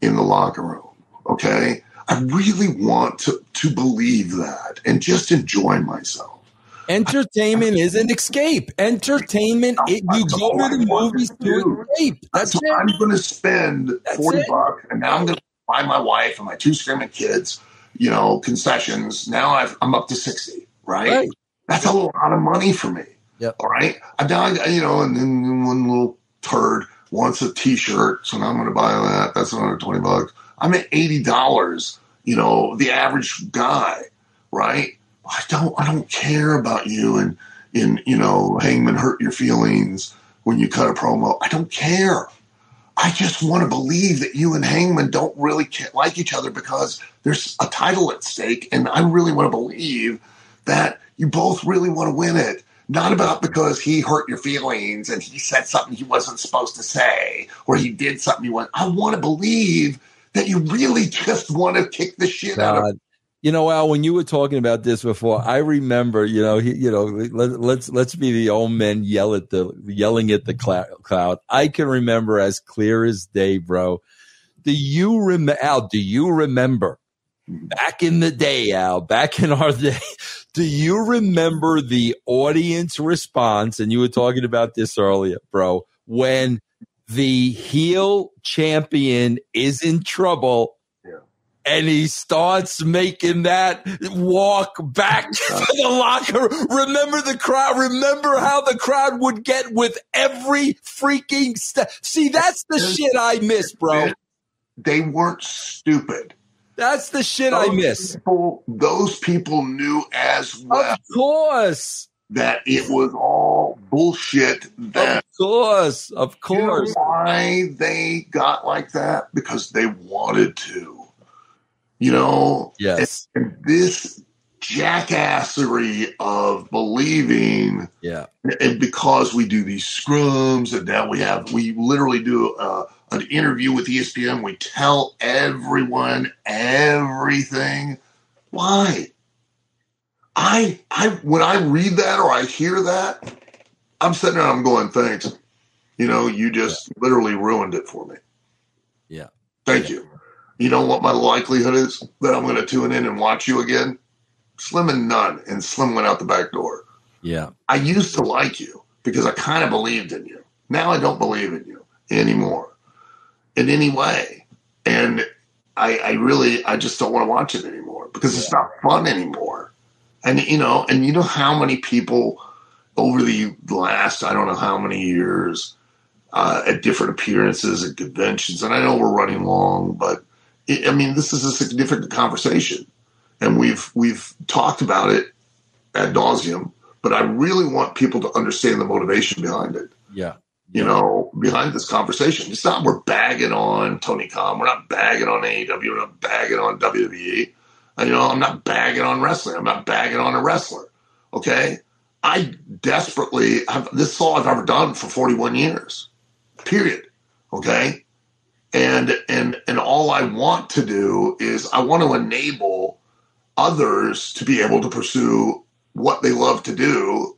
in the locker room. Okay. I really want to, to believe that and just enjoy myself. Entertainment is an escape. Entertainment, it, you go to the movies to to escape. That's so it. I'm going to spend That's 40 it. bucks and now I'm going to buy my wife and my two screaming kids, you know, concessions. Now I've, I'm up to 60, right? Right. That's a lot of money for me. Yep. All right. I I- you know, and then one little turd wants a t-shirt. So now I'm going to buy that. That's another 20 bucks. I'm at $80, you know, the average guy, right? I don't, I don't care about you and, in, you know, Hangman hurt your feelings when you cut a promo. I don't care. I just want to believe that you and Hangman don't really like each other because there's a title at stake, and I really want to believe that you both really want to win it. Not about because he hurt your feelings and he said something he wasn't supposed to say, or he did something you want. I want to believe that you really just want to kick the shit out of You know, Al, when you were talking about this before, I remember, you know, he, you know, let, let's let's be the old men yell at the yelling at the cloud. I can remember as clear as day, bro. Do you remember, Al? Do you remember back in the day, Al? Back in our day, do you remember the audience response? And you were talking about this earlier, bro. When the heel champion is in trouble and he starts making that walk back to the locker. Remember the crowd. Remember how the crowd would get with every freaking step. See, that's the shit I miss, bro. they weren't stupid. That's the shit I miss. People, those people knew as well Of course. That it was all bullshit. That Of course. Of you know course. why they got like that? Because they wanted to. You know, Yes. and this jackassery of believing Yeah. and because we do these scrums and now we have we literally do uh, an interview with espn we tell everyone everything why i i when i read that or i hear that i'm sitting there i'm going thanks you know you just literally ruined it for me Yeah. thank you you know what my likelihood is that i'm going to tune in and watch you again slim and none and slim went out the back door Yeah. I used to like you because I kind of believed in you. Now I don't believe in you anymore in any way. And I, I really, I just don't want to watch it anymore because it's not fun anymore. And, you know, and you know how many people over the last, I don't know how many years, uh, at different appearances at conventions, and I know we're running long, but it, I mean, this is a significant conversation. And we've, we've talked about it ad nauseum but I really want people to understand the motivation behind it. Yeah. You know, behind this conversation, it's not we're bagging on Tony Khan, we're not bagging on AEW, we're not bagging on WWE. You know, I'm not bagging on wrestling. I'm not bagging on a wrestler. Okay, I desperately have this is all I've ever done for 41 years. Period. Okay, and and and all I want to do is I want to enable others to be able to pursue what they love to do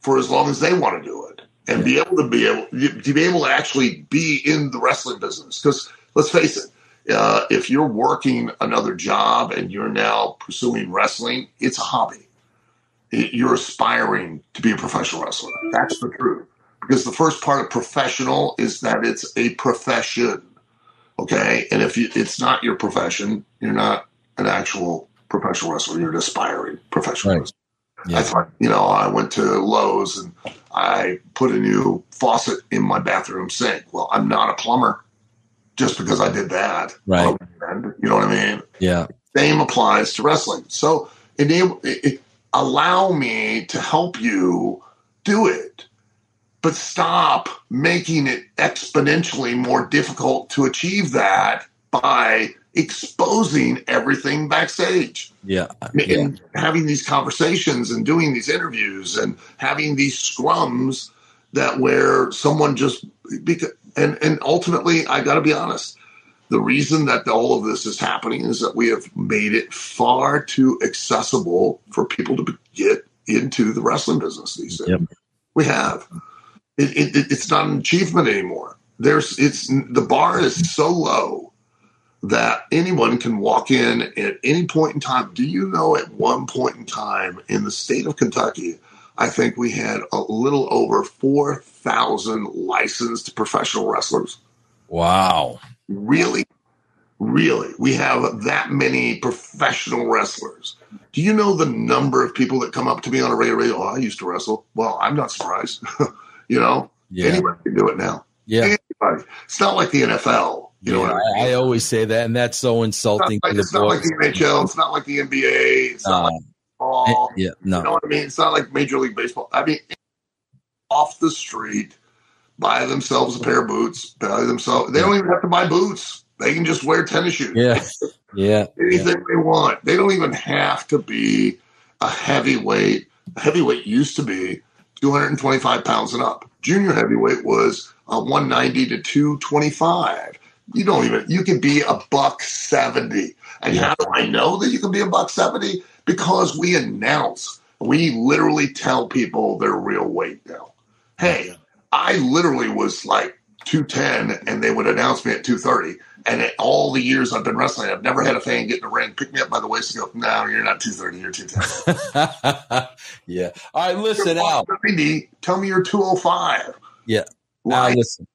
for as long as they want to do it and be able to be able to be able to actually be in the wrestling business because let's face it uh, if you're working another job and you're now pursuing wrestling it's a hobby. You're aspiring to be a professional wrestler. That's the truth. Because the first part of professional is that it's a profession okay? And if you, it's not your profession you're not an actual professional wrestler. You're an aspiring professional Right. wrestler. Yeah. I thought, you know, I went to Lowe's and I put a new faucet in my bathroom sink. Well, I'm not a plumber just because I did that. Right. You know what I mean? Yeah. Same applies to wrestling. So enable, it, it- allow me to help you do it, but stop making it exponentially more difficult to achieve that by exposing everything backstage Yeah. Yeah. and having these conversations and doing these interviews and having these scrums that where someone just because and and ultimately I got to be honest the reason that all of this is happening is that we have made it far too accessible for people to get into the wrestling business these days Yep. we have it, it, it- it's not an achievement anymore there's it's the bar is so low that anyone can walk in at any point in time. Do you know at one point in time in the state of Kentucky, I think we had a little over 4,000 licensed professional wrestlers? Wow. Really? Really? We have that many professional wrestlers. Do you know the number of people that come up to me on a regular radio? Oh, I used to wrestle. Well, I'm not surprised. you know, Yeah. anyone can do it now. Yeah. Anybody. It's not like the NFL. You know Yeah, what I mean? I, always say that, and that's so It's not, insulting like, to the it's not like the NHL. It's not like the NBA. It's not Uh, like football. yeah, You no, know what I mean? It's not like Major League Baseball. I mean, off the street, buy themselves a pair of boots. Buy themselves. They don't even have to buy boots. They can just wear tennis shoes. yeah, yeah, Anything they want. They don't even have to be a heavyweight. A heavyweight used to be 225 pounds and up. Junior heavyweight was uh, 190 to 225. You don't even, you can be a buck 70. And how do I know that you can be a buck 70? Because we announce, we literally tell people their real weight now. Hey, I literally was like 210 and they would announce me at 230. And at all the years I've been wrestling, I've never had a fan get in the ring, pick me up by the waist and go, no, you're not 230, you're 210. yeah. All right, listen, Al. tell me you're 205. Yeah. Right. listen.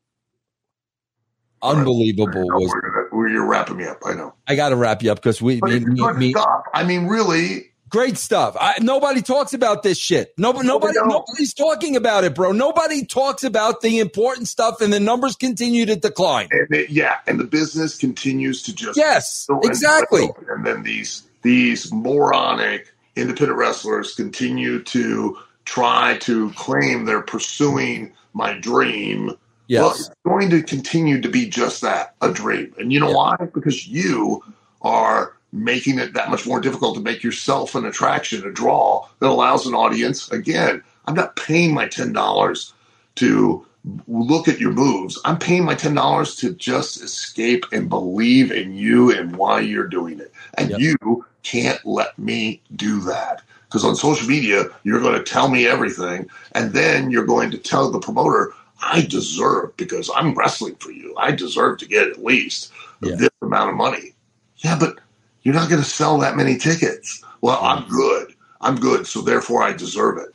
Unbelievable was. We're you're wrapping me up. I know. I got to wrap you up because we, But me, me, me- I mean, really, Great stuff. I, nobody talks about this shit. Nobody, nobody, nobody's talking about it, bro. Nobody talks about the important stuff, and the numbers continue to decline. And it, yeah, and the business continues to just Yes, exactly. And then these these moronic independent wrestlers continue to try to claim they're pursuing my dream. Well, it's going to continue to be just that, a dream. And you know why? Because you are making it that much more difficult to make yourself an attraction, a draw that allows an audience. Again, I'm not paying my $10 to look at your moves. I'm paying my $10 to just escape and believe in you and why you're doing it. And Yep. you can't let me do that. Because on social media, you're going to tell me everything. And then you're going to tell the promoter, I deserve, because I'm wrestling for you, I deserve to get at least Yeah. this amount of money. Yeah, but you're not going to sell that many tickets. Well, I'm good. I'm good. So therefore, I deserve it.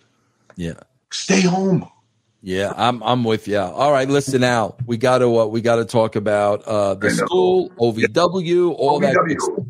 yeah, Stay home. yeah. I'm I'm with you. All right, listen now. We got to uh, we got to talk about uh, the school, OVW, all that. OVW.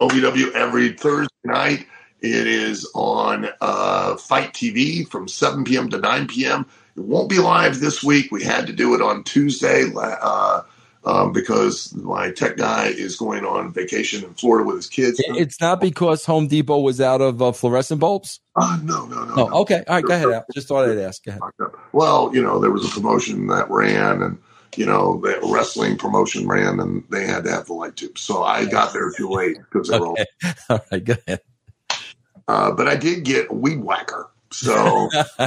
OVW every Thursday night. It is on uh, FITE TV from 7 p.m. to 9 p.m. It won't be live this week. We had to do it on Tuesday uh, um, because my tech guy is going on vacation in Florida with his kids. It's not because Home Depot was out of uh, fluorescent bulbs. Uh, no, no, no. No, no. okay. All right, go ahead. Al. Just thought I'd ask. Go ahead. Well, you know, there was a promotion that ran, and you know, the wrestling promotion ran, and they had to have the light tubes. So I got there too late because they were. all- All right, go ahead. Uh, but I did get a weed whacker. So,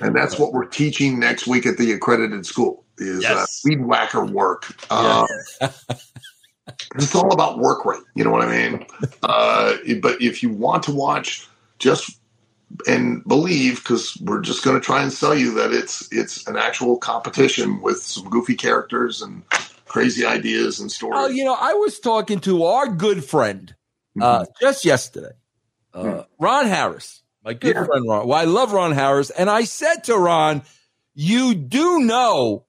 and that's what we're teaching next week at the accredited school is uh, weed whacker work. Uh, it's all about work rate. You know what I mean? Uh, but if you want to watch, just and believe because we're just going to try and sell you that it's it's an actual competition with some goofy characters and crazy ideas and stories. Well, you know, I was talking to our good friend uh, just yesterday, uh, Ron Harris, my good Yeah. friend Ron. Well, I love Ron Harris, and I said to Ron, "You do know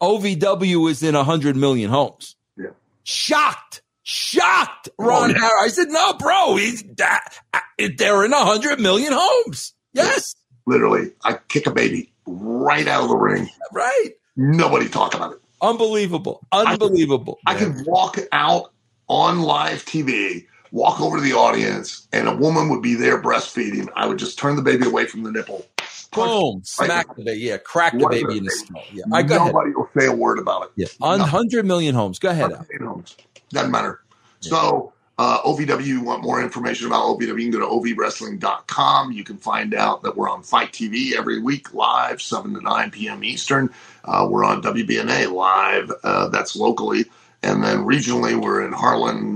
OVW is in hundred million homes." Yeah. Shocked, shocked, Ron Oh, yeah. Harris. I said, "No, bro, he's that, they're in hundred million homes." Yes, Literally, I kick a baby right out of the ring. right. Nobody talk about it. Unbelievable, unbelievable. I could walk out on live TV, walk over to the audience, and a woman would be there breastfeeding. I would just turn the baby away from the nipple. Boom, smack the baby, yeah, crack the baby in the skull. Yeah, I go ahead. Nobody will say a word about it. Yeah, on hundred million homes. Go ahead. You doesn't matter. So, uh, OVW, you want more information about OVW, you can go to ovwrestling.com. You can find out that we're on FITE TV every week, live, 7 to 9 p.m. Eastern. Uh, we're on WBNA live, uh, that's locally. And then regionally, we're in Harlan,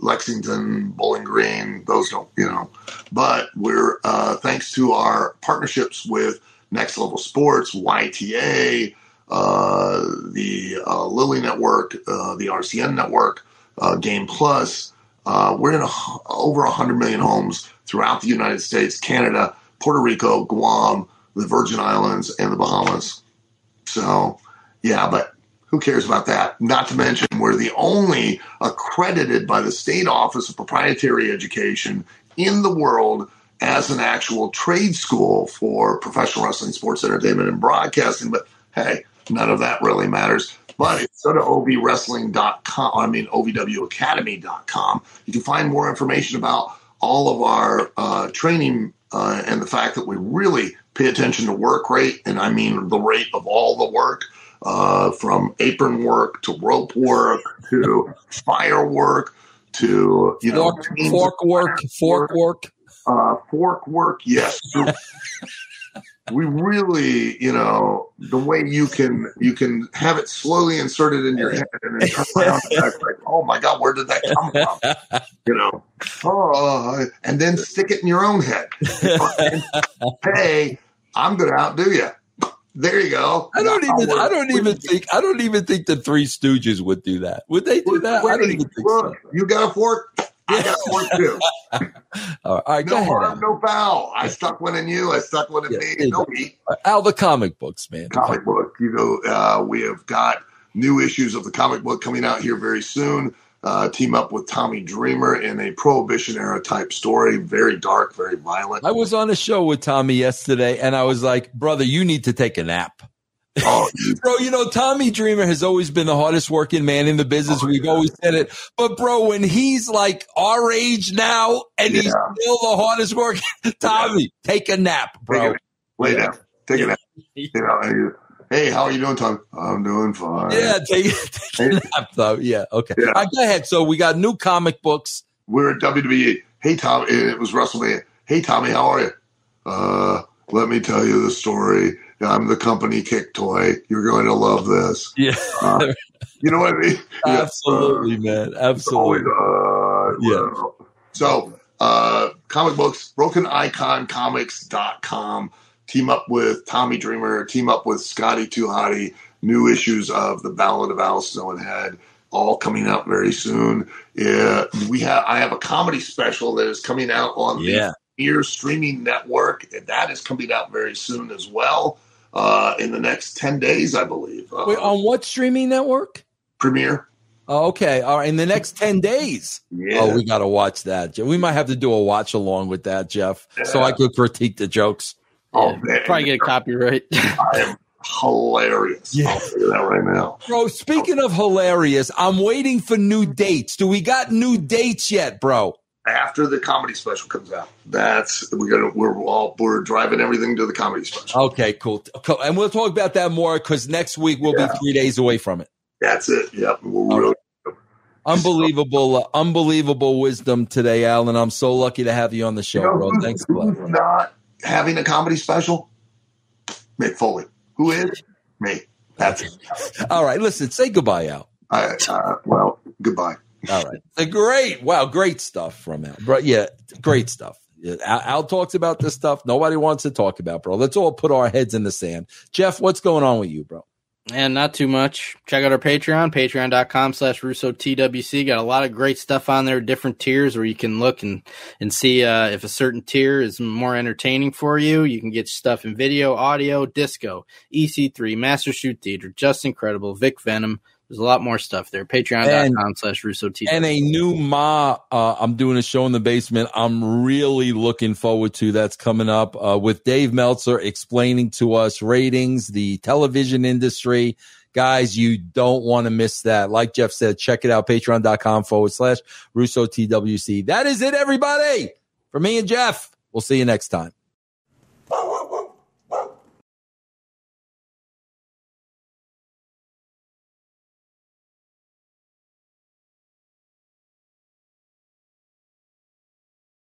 Lexington, Bowling Green. Those don't, you know. But we're, uh, thanks to our partnerships with Next Level Sports, YTA, uh, the uh, Lilly Network, uh, the RCN Network, uh, Game Plus. Uh, we're in a, over 100 million homes throughout the United States, Canada, Puerto Rico, Guam, the Virgin Islands, and the Bahamas. So, yeah, but who cares about that? Not to mention, we're the only accredited by the State Office of Proprietary Education in the world as an actual trade school for professional wrestling, sports entertainment, and broadcasting. But hey, none of that really matters. But if you go to ovwrestling.com, I mean, ovwacademy.com, you can find more information about all of our uh, training uh, and the fact that we really pay attention to work rate, and I mean the rate of all the work, uh, from apron work to rope work to firework to you know Fork, fork work, fork work. uh, fork work, yes. we really, you know, the way you can you can have it slowly inserted in your head and then turn around and act like, oh my god, where did that come from? You know, oh, and then stick it in your own head. hey, I'm going to outdo you. There you go. I don't even. I don't even think. I don't even think the Three Stooges would do that. Would they do that? I don't even think so. Look, you got a fork. I got a fork too. All right, all right, go No ahead, harm, no foul. I stuck one in you. I stuck one in Yeah, me. No heat. Al. Al, the comic books, man. comic book. You know, uh, we have got new issues of the comic book coming out here very soon. Uh, team up with Tommy Dreamer in a Prohibition era type story. Very dark, very violent. I was on a show with Tommy yesterday, and I was like, "Brother, you need to take a nap." Oh, bro, you know, Tommy Dreamer has always been the hardest working man in the business. Oh, We've yeah. always said it. But bro, when he's like our age now and he's still the hardest working, Tommy, take a nap, bro. Take a- lay down, take a nap. You know, hey, how are you doing, Tom? I'm doing fine. Yeah, take, take a nap though. Yeah, okay. Yeah. Right, go ahead. So we got new comic books. we're at WWE. Hey, Tom, it was WrestleMania. Hey, Tommy, how are you? Uh, let me tell you the story. I'm the company kick toy. You're going to love this. Yeah, Uh, you know what I mean? Yeah. absolutely, man. Oh, Absolutely. God. Yeah. So, uh, comic books, brokeniconcomics.com. Team up with Tommy Dreamer, team up with Scotty 2 Hotty. New issues of The Ballad of Alice Snow and Head, all coming out very soon. Yeah, we have. I have a comedy special that is coming out on Yeah. the Ear Streaming Network, and that is coming out very soon as well. Uh, in the next ten days, I believe. Uh, Wait, on what streaming network? premiere. Oh, okay. All right. In the next 10 days. Yeah. Oh, we got to watch that. We might have to do a watch along with that, Jeff, so I could critique the jokes. Oh man, Probably get a copyright. I am hilarious. Yeah. I'll tell you that right now. Bro, speaking of hilarious, I'm waiting for new dates. Do we got new dates yet, bro? After the comedy special comes out, that's we're gonna we're all we're driving everything to the comedy special. Okay, cool. Cool. And we'll talk about that more because next week we'll Yeah. be three days away from it. That's it. Yep. We're All really Unbelievable, uh, unbelievable wisdom today, Alan. I'm so lucky to have you on the show, You know bro. who's- Thanks a lot. not having a comedy special? Mick Foley. Who is? Me. That's it. All right, listen, say goodbye, Al. Uh, well, goodbye. All right. Uh, Great. Wow. Great stuff from Al. Bro, yeah. Great stuff. Al, Al talks about this stuff. Nobody wants to talk about, bro. Let's all put our heads in the sand. Jeff, what's going on with you, bro? And not too much. Check out our Patreon, patreon.com slash Russo TWC. Got a lot of great stuff on there, different tiers where you can look and, and see uh, if a certain tier is more entertaining for you. You can get stuff in video, audio, disco, EC3, Master Shoot Theater, Just Incredible, Vic Venom. There's a lot more stuff there. Patreon.com slash Russo TWC. And a new Ma, uh, I'm doing a show in the basement. I'm really looking forward to that's coming up uh, with Dave Meltzer explaining to us ratings, the television industry. Guys, you don't want to miss that. Like Jeff said, check it out, patreon.com forward slash Russo TWC. That is it, everybody. For me and Jeff, we'll see you next time.